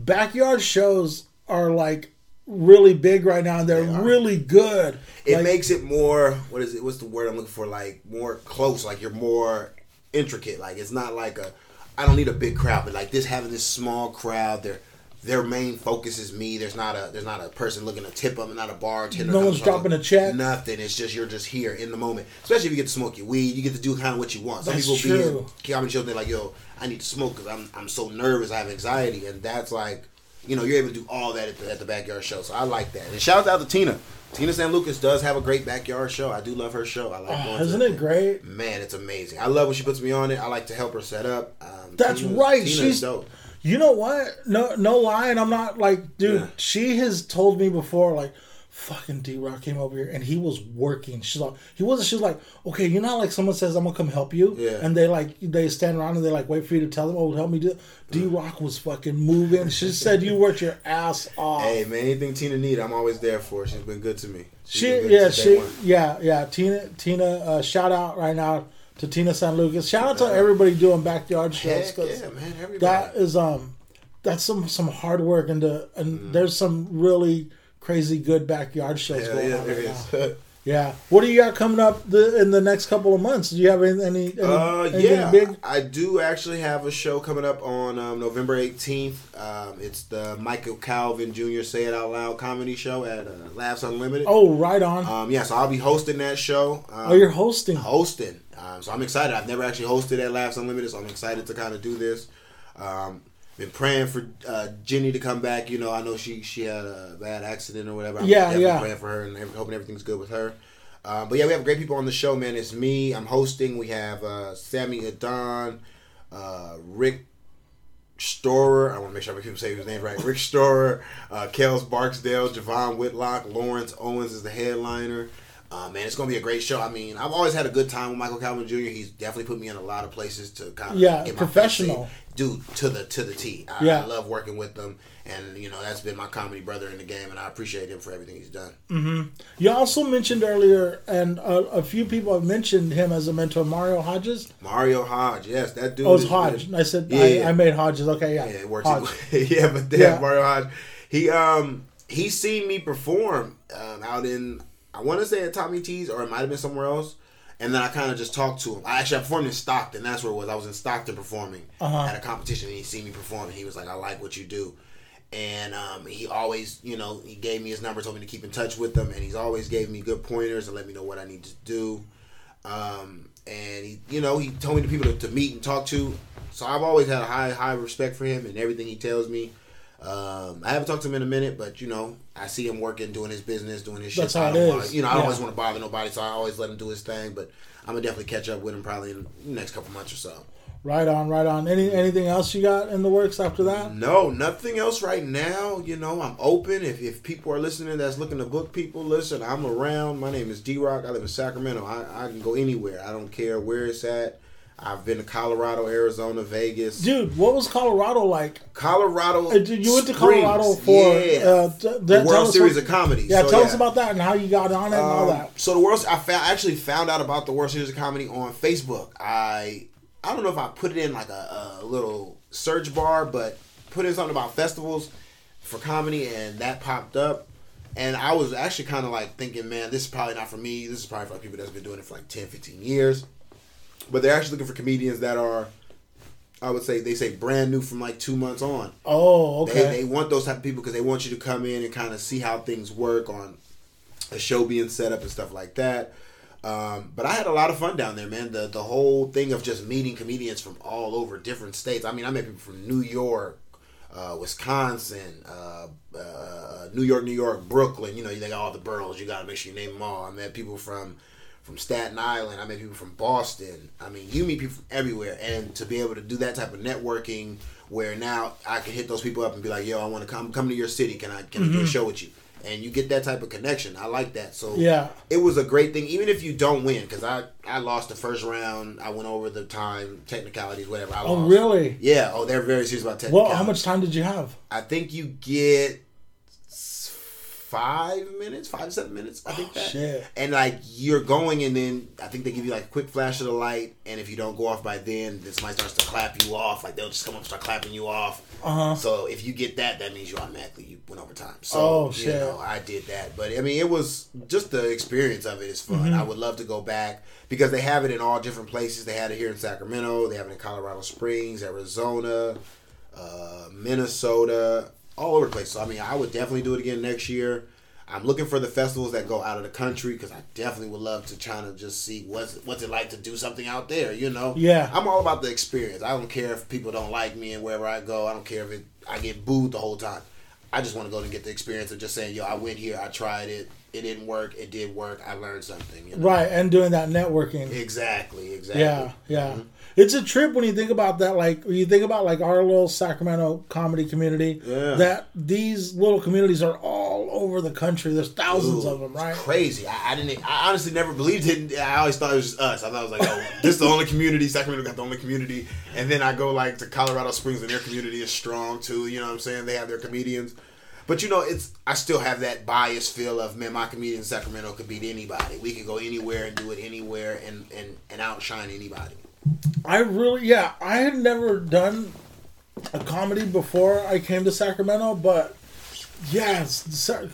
backyard shows are like really big right now, and they're They really good. it Like, makes it more. What is it? What's the word I'm looking for? Like more close. Like you're more intricate. Like it's not like a. I don't need a big crowd, but like this having this small crowd, their their main focus is me. There's not a there's not a person looking to tip them, not a bartender. No one's dropping a check. Nothing. It's just you're just here in the moment. Especially if you get to smoke your weed, you get to do kind of what you want. Some That's people true. be comedy shows. They're like, yo, I need to smoke because I'm I'm so nervous. I have anxiety, and that's like. You know, you're able to do all that at the, at the backyard show, so I like that. And shout out to Tina. Tina San Lucas does have a great backyard show. I do love her show. I like oh, going isn't it thing. great? Man, it's amazing. I love when she puts me on it. I like to help her set up. Um, That's Tina's- right. Tina's She's dope. You know what? No, no lie, and I'm not like, dude. Yeah. She has told me before, like, fucking D Rock came over here and he was working. She's like, he wasn't. She's like, okay, you know, like someone says, I'm gonna come help you, Yeah. and they like they stand around and they like wait for you to tell them, oh, help me do. D Rock was fucking moving. She said you worked your ass off. Hey man, anything Tina need, I'm always there for. She's been good to me. She's She, yeah, she, one. yeah, yeah. Tina, Tina, uh, shout out right now to Tina San Lucas. Shout out to everybody doing backyard shows Heck yeah, man. Everybody. that is um that's some some hard work and the and Mm. there's some really crazy good backyard shows Hell going yeah, on right is. now. Yeah. What do you got coming up the, in the next couple of months? Do you have any any, any Uh, yeah, big? I do actually have a show coming up on um, November 18th. Um, it's the Michael Calvin Jr. Say It Out Loud comedy show at uh, Laughs Unlimited. Oh, right on. Um, yeah, so I'll be hosting that show. Um, oh, you're hosting. hosting. Um, so I'm excited. I've never actually hosted at Laughs Unlimited, so I'm excited to kind of do this. Um, been praying for uh, Jenny to come back. You know, I know she she had a bad accident or whatever. I'm Yeah, yeah. Praying for her and hoping everything's good with her. Uh, but yeah, we have great people on the show, man. It's me. I'm hosting. We have uh, Sammy Adon, uh, Rick Storer. I want to make sure I people say his name right. Rick Storer, uh, Kels Barksdale, Javon Whitlock, Lawrence Owens is the headliner. Uh, man, it's gonna be a great show. I mean, I've always had a good time with Michael Calvin Jr. He's definitely put me in a lot of places to kind of Yeah, get professional. dude to the to the T. I, Yeah. I love working with them, and you know that's been my comedy brother in the game, and I appreciate him for everything he's done. You also mentioned earlier, and a, a few people have mentioned him as a mentor, Mario Hodges. Mario Hodge, yes, that dude. Oh, it's Hodge. I said Yeah, I, yeah. I made Hodges. Okay, yeah. Yeah, it works. (laughs) Yeah, but damn, Yeah. Mario Hodge, he um he seen me perform um, out in I want to say at Tommy T's or it might have been somewhere else. And then I kind of just talked to him. I actually I performed in Stockton. That's where it was. I was in Stockton performing Uh-huh. at a competition, and he seen me perform, and he was like, "I like what you do." And um, he always, you know, he gave me his number, told me to keep in touch with him, and he's always gave me good pointers and let me know what I need to do. Um, and he, you know, he told me the people to, to meet and talk to. So I've always had a high, high respect for him and everything he tells me. Um, I haven't talked to him in a minute, but you know, I see him working, doing his business, doing his shit. That's so how I don't wanna- you know, I Yeah. always want to bother nobody, so I always let him do his thing. But I'm gonna definitely catch up with him probably in the next couple months or so. Right on, right on. Any anything else you got in the works after that? No, nothing else right now. You know, I'm open. If, if people are listening that's looking to book people, listen, I'm around. My name is D Rock. I live in Sacramento. I, I can go anywhere. I don't care where it's at. I've been to Colorado, Arizona, Vegas. Dude, what was Colorado like? Colorado. Uh, You went to Springs. Colorado for yeah. uh, the World Series what- of Comedy. Yeah, So, tell us about that and how you got on it and all Um, that. So the world, I found I actually found out about the World Series of Comedy on Facebook. I I don't know if I put it in like a, a little search bar, but put in something about festivals for comedy, and that popped up. And I was actually kind of like thinking, man, this is probably not for me. This is probably for people that's been doing it for like 10, 15 years. But they're actually looking for comedians that are, I would say, they say brand new from like two months on. Oh, okay. They, they want those type of people because they want you to come in and kind of see how things work on a show being set up and stuff like that. Um, but I had a lot of fun down there, man. The the whole thing of just meeting comedians from all over different states. I mean, I met people from New York, uh, Wisconsin, uh, uh, New York, New York, Brooklyn. You know, they got all the boroughs. You got to make sure you name them all. I met people from from Staten Island. I met people from Boston. I mean, you meet people from everywhere, and to be able to do that type of networking, where now I can hit those people up and be like, "Yo, I want to come come to your city. Can I can I do a mm-hmm. show with you?" And you get that type of connection. I like that. So Yeah. it was a great thing, even if you don't win, because I I lost the first round. I went over the time technicalities, whatever. I oh, lost. really? Yeah. Oh, they're very serious about technical. Well, how much time did you have? I think you get five minutes, five to seven minutes. I think Oh, that. shit. And like you're going, and then I think they give you like a quick flash of the light, and if you don't go off by then, then somebody starts to clap you off. Like they'll just come up and start clapping you off. Uh huh. So if you get that, that means you automatically you went over time. So Oh, you shit. know, I did that. But I mean it was just the experience of it is fun. Mm-hmm. I would love to go back because they have it in all different places. They had it here in Sacramento, they have it in Colorado Springs, Arizona, uh, Minnesota, all over the place. So I mean I would definitely do it again next year. I'm looking for the festivals that go out of the country because I definitely would love to try to just see what's what's it like to do something out there. You know, Yeah. I'm all about the experience. I don't care if people don't like me and wherever I go. I don't care if it, I get booed the whole time. I just want to go and get the experience of just saying, yo, I went here, I tried it, it didn't work, it did work, I learned something. You know? Right, and doing that networking. Exactly. Exactly. Yeah, yeah. Mm-hmm. It's a trip when you think about that. Like when you think about like our little Sacramento comedy community. Yeah. That these little communities are all over the country. There's thousands Dude, of them, right? Crazy. I, I didn't. I honestly never believed it. I always thought it was just us. I thought it was like, oh, (laughs) this is the only community. Sacramento got the only community. And then I go like to Colorado Springs, and their community is strong too. You know what I'm saying? They have their comedians. But you know, it's I still have that bias feel of man, my comedian in Sacramento could beat anybody. We could go anywhere and do it anywhere and and and outshine anybody. I really, yeah, I had never done a comedy before I came to Sacramento, but yeah,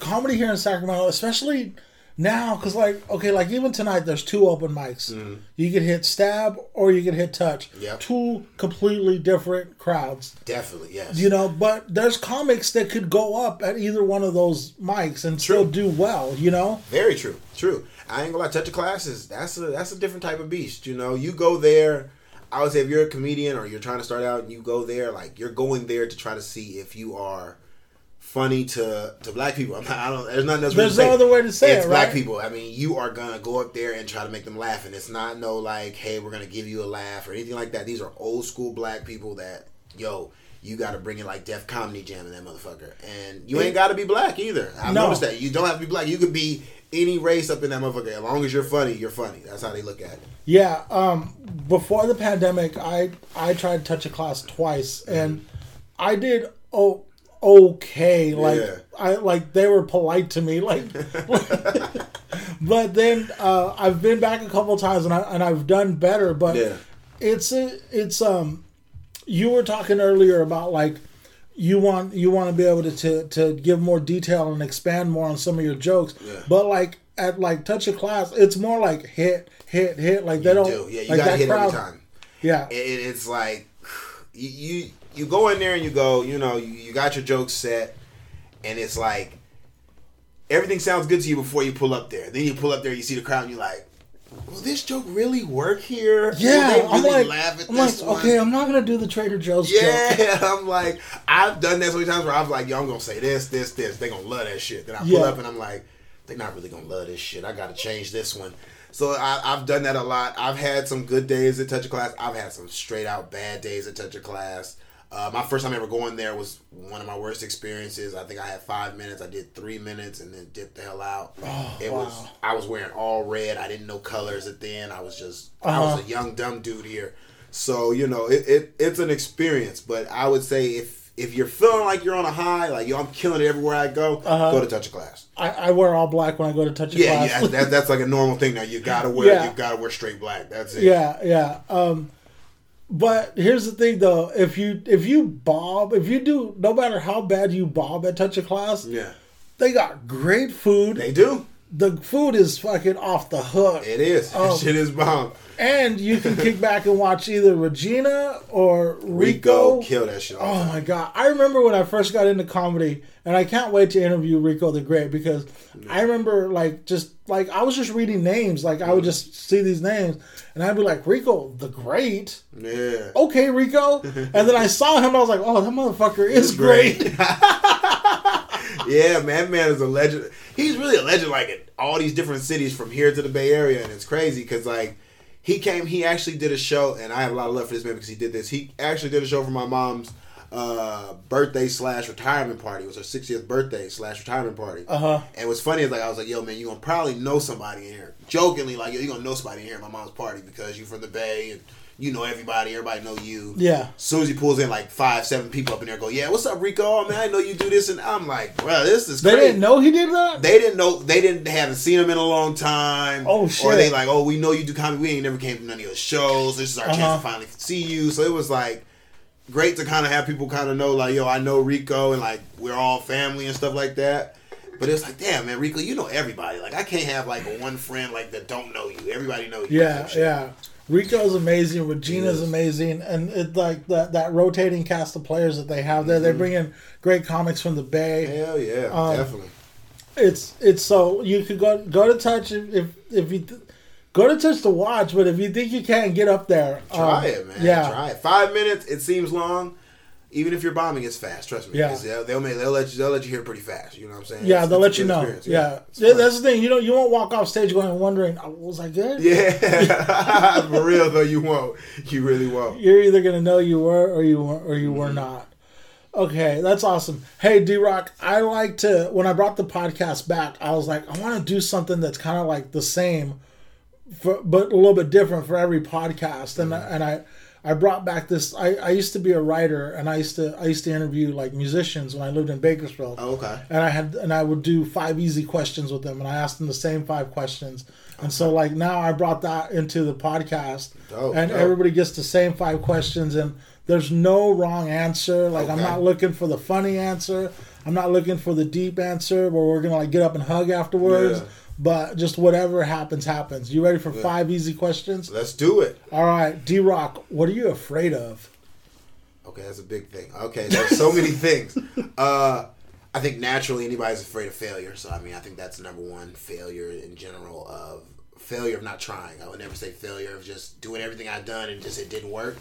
comedy here in Sacramento, especially now, because like, okay, like even tonight, there's two open mics. Mm-hmm. You can hit stab or you can hit touch. Yep. Two completely different crowds. Definitely, yes. You know, but there's comics that could go up at either one of those mics and still do well. You know, Very true. True. I ain't gonna lie. Touch of classes. That's a that's a different type of beast. You know, you go there. I would say if you're a comedian or you're trying to start out and you go there, like you're going there to try to see if you are funny to to black people. I'm not, I don't. There's nothing else. There's no other way to say it's it, black right? people. I mean, you are gonna go up there and try to make them laugh, and it's not no like, hey, we're gonna give you a laugh or anything like that. These are old school black people that, yo. You got to bring it like Def Comedy Jam in that motherfucker, and you ain't got to be black either. I've No. noticed that you don't have to be black. You could be any race up in that motherfucker. As long as you're funny, you're funny. That's how they look at it. Yeah, um, before the pandemic, I I tried to touch a class twice, and I did oh okay. Like Yeah. I like they were polite to me, like. (laughs) (laughs) but then uh, I've been back a couple times, and I and I've done better. But Yeah. it's a it's um, you were talking earlier about like you want you want to be able to, to to give more detail and expand more on some of your jokes. Yeah. But like at like touch of class, it's more like hit hit hit. Like they don't. do. Yeah, you like gotta hit crowd- every time. Yeah. it, it's like you, you you go in there and you go, you know, you, you got your jokes set, and it's like everything sounds good to you before you pull up there. Then you pull up there, you see the crowd, and you're like, "Will this joke really work here? Yeah, they I'm really like, laugh at I'm like, one?" okay, I'm not gonna do the Trader Joe's joke. Yeah, (laughs) I'm like, I've done that so many times where I'm like, yo, I'm gonna say this, this, this. They gonna love that shit. Then I pull Yeah. up and I'm like, they're not really gonna love this shit. I gotta change this one. So I, I've done that a lot. I've had some good days at Touch of Class. I've had some straight out bad days at Touch of Class. Uh, my first time ever going there was one of my worst experiences. I think I had five minutes. I did three minutes and then dipped the hell out. it was. I was wearing all red. I didn't know colors at then. I was just I Uh-huh. was a young dumb dude here. So you know it, it it's an experience. But I would say if if you're feeling like you're on a high, like yo, I'm killing it everywhere I go, Uh-huh. go to touch a class. I, I wear all black when I go to touch of Yeah, class. yeah, that, that's like a normal thing now. You gotta (laughs) wear Yeah. you gotta wear straight black. That's it. Yeah, yeah. Um, but here's the thing, though: if you if you bob, if you do, no matter how bad you bob at touch of class, yeah. they got great food. They do. The food is fucking off the hook, It is. Oh. Shit is bomb. and you can kick back and watch either Regina or Rico. Rico kill that shit. Oh my god! I remember when I first got into comedy, and I can't wait to interview Rico the Great because I remember like just like I was just reading names, like I would just see these names, and I'd be like Rico the Great. Yeah. Okay, Rico, (laughs) and then I saw him, I was like, oh, that motherfucker is great. (laughs) yeah, man, man is a legend. He's really a legend, like in all these different cities from here to the Bay Area, and it's crazy because like he came, he actually did a show, and I have a lot of love for this man because he did this. He actually did a show for my mom's uh, birthday slash retirement party. It was her 60th birthday slash retirement party. Uh huh. And what's funny is like I was like, yo, man, you gonna probably know somebody in here. Jokingly, like, yo, you gonna know somebody in here at my mom's party because you're from the Bay and you know everybody, everybody know you. Yeah. As soon as he pulls in like five, seven people up in there, go, yeah, what's up, Rico? Oh, man, I know you do this, and I'm like, bro, this is They crazy. didn't know he did that. They didn't know. They didn't haven't seen him in a long time. Oh, shit. Or they like, oh, we know you do comedy. We ain't never came to none of your shows. This is our Uh-huh. chance to finally see you. So it was like great to kind of have people kind of know, like, yo, I know Rico, and like we're all family and stuff like that. But it's like, damn, man, Rico, you know everybody. Like, I can't have like one friend like that don't know you. Everybody know you. Yeah, yeah. Rico's amazing. Regina's amazing, and it like that that rotating cast of players that they have there. Mm-hmm. They bring in great comics from the Bay. Hell yeah, Um, definitely. It's it's so you could go go to touch if if, if you th- go to touch to watch, but if you think you can't get up there, Try um, it, man. Yeah, Try it. Five minutes. It seems long. Even if you're bombing, it's fast. Trust me. Yeah. They'll, they'll make they'll let you they'll let you hear pretty fast. You know what I'm saying? yeah, It's- they'll it's let you know. Yeah, Yeah, that's the thing. You don't you won't walk off stage going and wondering, oh, was I good? Yeah, (laughs) (laughs) for real though, you won't. You really won't. You're either gonna know you were or you weren't or you Mm-hmm. were not. Okay, that's awesome. Hey, D Rock, I like to when I brought the podcast back, I was like, I want to do something that's kind of like the same, for, but a little bit different for every podcast. And Mm-hmm. I, and I I brought back this. I, I used to be a writer, and I used to I used to interview like musicians when I lived in Bakersfield. Oh, okay. And I had and I would do five easy questions with them, and I asked them the same five questions. And so like now I brought that into the podcast, Dope, and dope. everybody gets the same five questions, and there's no wrong answer. Like I'm not looking for the funny answer. I'm not looking for the deep answer where we're gonna like get up and hug afterwards. Yeah. But just whatever happens, happens. You ready for five easy questions? Let's do it. All right, D Rock, what are you afraid of? Okay, that's a big thing. Okay, there's so many (laughs) things. Uh, I think naturally anybody's afraid of failure. So I mean, I think that's number one failure in general of failure of not trying. I would never say failure of just doing everything I've done and just it didn't work.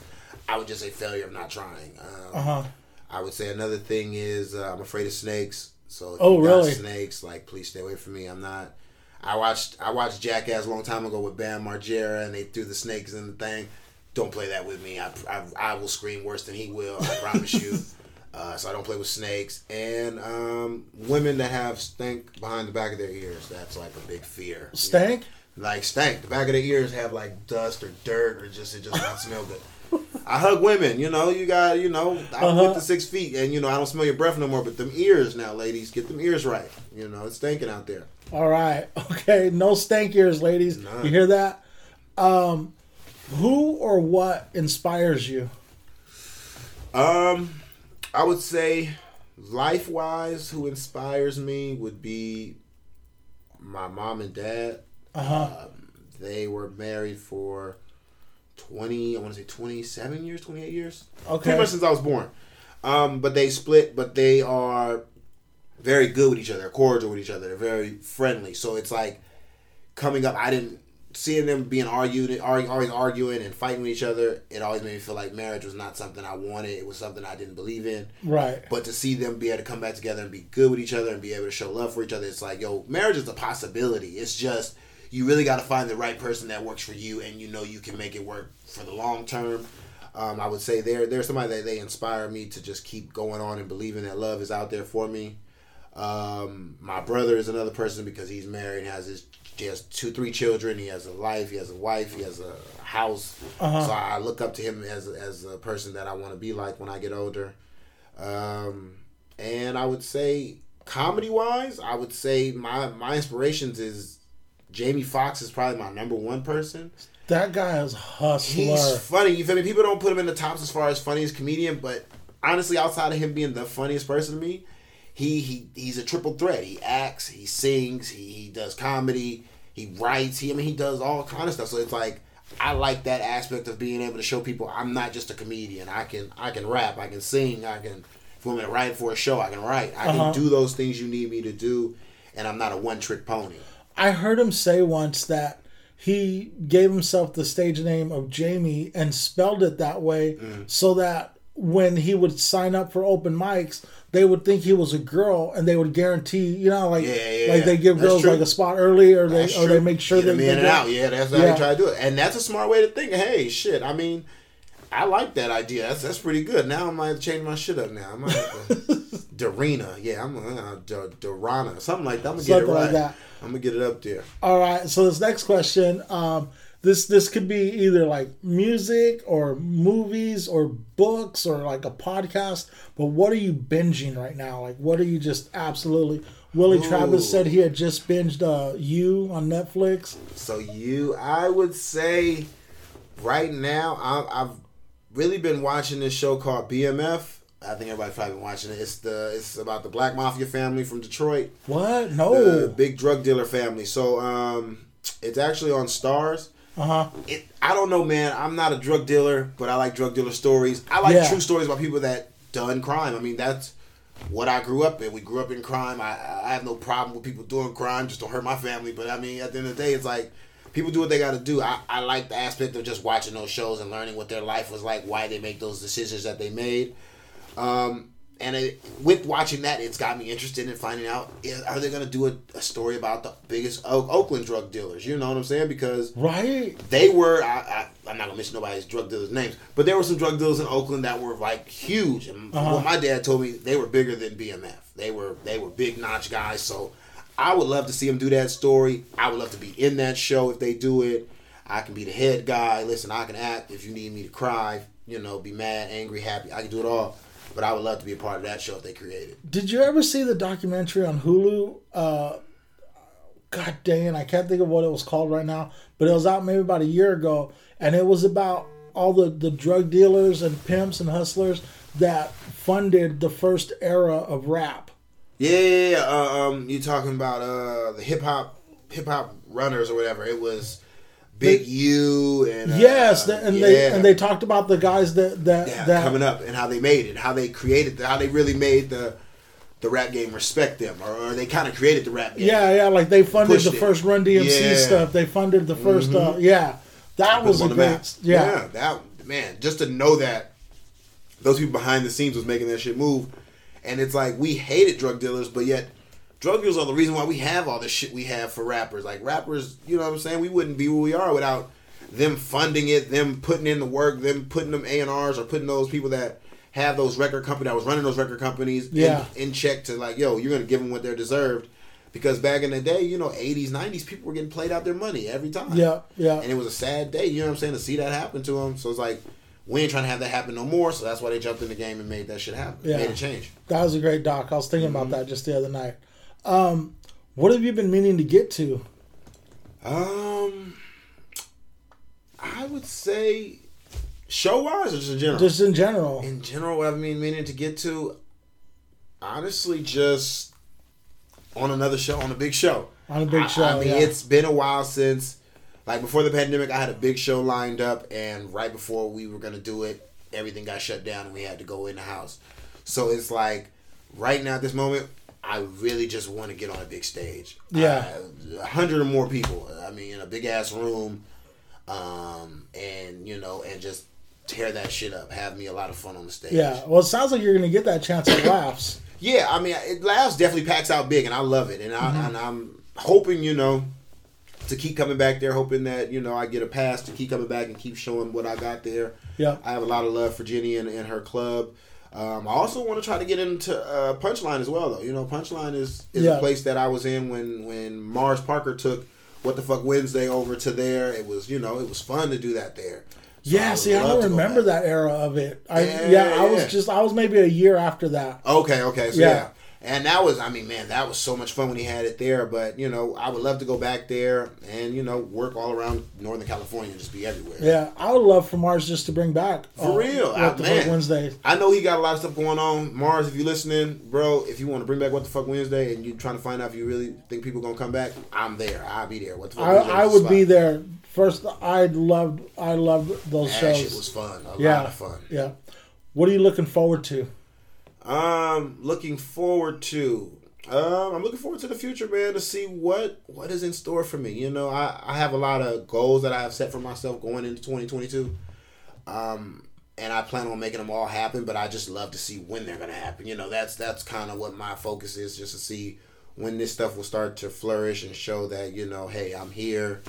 I would just say failure of not trying. Um, Uh huh. I would say another thing is uh, I'm afraid of snakes. So if Oh, you got really? snakes, like please stay away from me. I'm not. I watched I watched Jackass a long time ago with Bam Margera, and they threw the snakes in the thing. Don't play that with me. I, I, I will scream worse than he will. I promise you. (laughs) Uh, so I don't play with snakes and um, women that have stink behind the back of their ears. That's like a big fear. you know? Stank? like stank. The back of their ears have like dust or dirt or just it just not smell good. I hug women, you know. You got, you know, I'm Uh-huh. with the six feet, and you know I don't smell your breath no more. But them ears now, ladies, get them ears right. You know it's stinking out there. All right. (laughs) Okay. No stank ears, ladies. None. You hear that? Um, who or what inspires you? Um, I would say, life wise, who inspires me would be my mom and dad. Uh huh. Um, they were married for twenty. I want to say twenty-seven years, twenty-eight years. Okay. Pretty much since I was born. Um, but they split. But they are very good with each other. They're cordial with each other. They're very friendly. So it's like coming up. I didn't seeing them being argued, argue, always arguing and fighting with each other. It always made me feel like marriage was not something I wanted. It was something I didn't believe in. Right. But to see them be able to come back together and be good with each other and be able to show love for each other, it's like, yo, marriage is a possibility. It's just you really got to find the right person that works for you, and you know you can make it work for the long term. Um, I would say they're they're somebody that they inspire me to just keep going on and believing that love is out there for me. Um, my brother is another person because he's married, has his he has two three children, he has a life, he has a wife, he has a house. Uh-huh. So I look up to him as as a person that I want to be like when I get older. Um, and I would say comedy wise, I would say my my inspirations is Jamie Foxx is probably my number one person. That guy is hustler. He's funny. You feel me? People don't put him in the tops as far as funniest comedian, but honestly, outside of him being the funniest person to me, he he he's a triple threat. He acts, he sings, he, he does comedy, he writes. He I mean he does all kind of stuff. So it's like I like that aspect of being able to show people I'm not just a comedian. I can I can rap, I can sing, I can if you want me to write for a show, I can write. I Uh-huh. can do those things you need me to do, and I'm not a one trick pony. I heard him say once that he gave himself the stage name of Jamie and spelled it that way Mm. so that when he would sign up for open mics, they would think he was a girl and they would guarantee, you know, like Yeah, yeah, like they give girls true. like a spot early or they That's or true. they make sure Get they, them in and out. Yeah, that's how Yeah. they try to do it, and that's a smart way to think. Hey, shit. I mean, I like that idea. That's that's pretty good. Now I might have to change my shit up. Now I might have to (laughs) Darina. Yeah, I'm uh, D- Dorana, something like that. I'm gonna get it right. like. I'm gonna get it up there. All right. So this next question, um, this this could be either like music or movies or books or like a podcast. But what are you binging right now? Like, what are you just absolutely? Willie Ooh. Travis said he had just binged uh, you on Netflix. So you, I would say, right now, I, I've really been watching this show called BMF. I think everybody's probably been watching it. It's the it's about the Black Mafia family from Detroit. What? No. the No. big drug dealer family. So um, it's actually on Starz. Uh huh. It, I don't know, man. I'm not a drug dealer, but I like drug dealer stories. I like Yeah. true stories about people that done crime. I mean, that's what I grew up in. We grew up in crime. I, I have no problem with people doing crime. Just don't hurt my family. But I mean, at the end of the day, it's like people do what they got to do. I, I like the aspect of just watching those shows and learning what their life was like, why they make those decisions that they made. Um, and it, with watching that, it's got me interested in finding out are they going to do a, a story about the biggest Oak, Oakland drug dealers? You know what I'm saying? Because Right. they were I, I, I'm not gonna mention nobody's drug dealers' names, but there were some drug dealers in Oakland that were like huge. And Uh-huh. what my dad told me, they were bigger than BMF. They were they were big notch guys. So I would love to see them do that story. I would love to be in that show if they do it. I can be the head guy. Listen, I can act if you need me to cry. You know, be mad, angry, happy. I can do it all. But I would love to be a part of that show if they created. Did you ever see the documentary on Hulu? Uh, God dang it, I can't think of what it was called right now, but it was out maybe about a year ago, and it was about all the, the drug dealers and pimps and hustlers that funded the first era of rap. Yeah, yeah, yeah. Uh, um, you talking about uh the hip hop hip hop runners or whatever? It was Big U and uh, yes, the, and they and they talked about the guys that that, yeah, that coming up and how they made it, how they created, the, how they really made the the rap game respect them, or, or they kind of created the rap game. yeah, yeah, like they funded Pushed the it. first Run DMC Yeah. Mm-hmm. stuff. They funded the 1st uh, yeah, that Put was a on the great, map. yeah. that man, just to know that those people behind the scenes was making that shit move, and it's like we hated drug dealers, but yet drug dealers are the reason why we have all the shit we have for rappers. Like rappers, you know what I'm saying? We wouldn't be where we are without them funding it, them putting in the work, them putting them A and R's or putting those people that have those record company that was running those record companies Yeah. in, in check to like, yo, you're gonna give them what they're deserved. Because back in the day, you know, 80s, 90s, people were getting played out their money every time Yeah, yeah. and it was a sad day. You know what I'm saying to see that happen to them. So it's like we ain't trying to have that happen no more. So that's why they jumped in the game and made that shit happen. Yeah. Made a change. That was a great doc. I was thinking about Mm-hmm. that just the other night. Um, what have you been meaning to get to? Um, I would say Show wise or just in general? Just in general. in general, what I've been meaning to get to, honestly, just on another show, on a big show. On a big I- show, I, mean, yeah. it's been a while since, like before the pandemic, I had a big show lined up, and right before we were gonna do it, everything got shut down, and we had to go in the house. So it's like, right now at this moment, I really just want to get on a big stage. Yeah. a hundred or more people. I mean, in a big ass room, um, and you know, and just tear that shit up. Have me a lot of fun on the stage. Yeah. Well, it sounds like you're going to get that chance at laughs. Yeah, I mean, it Laughs definitely packs out big, and I love it, and I Mm-hmm. and I'm hoping you know to keep coming back there, hoping that you know I get a pass to keep coming back and keep showing what I got there. Yeah. I have a lot of love for Jenny and, and her club. Um, I also want to try to get into uh, Punchline as well, though. You know, Punchline is, is Yeah. a place that I was in when when Mars Parker took What the Fuck Wednesday over to there. It was you know it was fun to do that there. So Yeah, would see, I don't remember that era of it. I Yeah, yeah, I was just I was maybe a year after that. Okay, okay, so Yeah. And that was, I mean, man, that was so much fun when he had it there. But you know, I would love to go back there and you know work all around Northern California, and just be everywhere. Yeah, I would love for Mars just to bring back uh, For real, What I- the man. Fuck Wednesday. I know he got a lot of stuff going on. Mars, if you're listening, bro, if you want to bring back What the Fuck Wednesday and you're trying to find out if you really think people are gonna come back, I'm there. I'll be there. What the fuck I, Wednesday I would be there first. I loved I loved those That shows. shit was fun. A Yeah. lot of fun. yeah. What are you looking forward to? Um, looking forward to. Um, I'm looking forward to the future, man, to see what what is in store for me. You know, I I have a lot of goals that I have set for myself going into 2022. Um, and I plan on making them all happen, but I just love to see when they're gonna happen. You know, that's that's kind of what my focus is, just to see when this stuff will start to flourish and show that you know, hey, I'm here,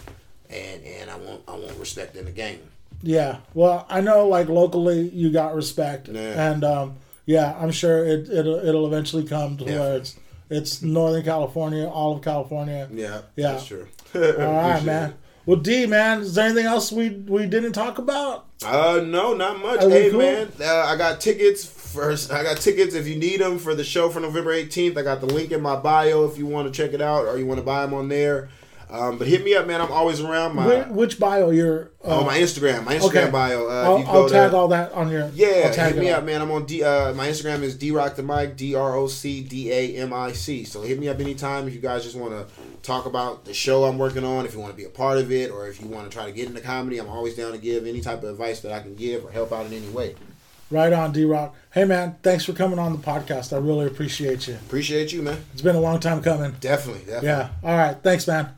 and and I want I want respect in the game. Yeah. Well, I know like locally you got respect, Yeah. and um, yeah, I'm sure it it'll, it'll eventually come to Yeah. where it's it's Northern California, all of California. Yeah, Yeah. that's true. (laughs) All right, man. it. Well, D, man, is there anything else we we didn't talk about? Uh, no, not much. Hey, cool? man, uh, I got tickets first. I got tickets if you need them for the show for November 18th. I got the link in my bio if you want to check it out or you want to buy them on there. Um, but hit me up, man. I'm always around. My Whi- which bio you're? Uh, oh, my Instagram, my Instagram okay. bio. Uh, I'll, you go I'll tag there, all that on your. yeah, hit me up, man. I'm on D. Uh, my Instagram is D Rock the Mic, D R O C D A M I C. So hit me up anytime if you guys just want to talk about the show I'm working on. If you want to be a part of it, or if you want to try to get into comedy, I'm always down to give any type of advice that I can give or help out in any way. Right on, D Rock. Hey, man, thanks for coming on the podcast. I really appreciate you. Appreciate you, man. It's been a long time coming. Definitely, definitely. Yeah. All right. Thanks, man.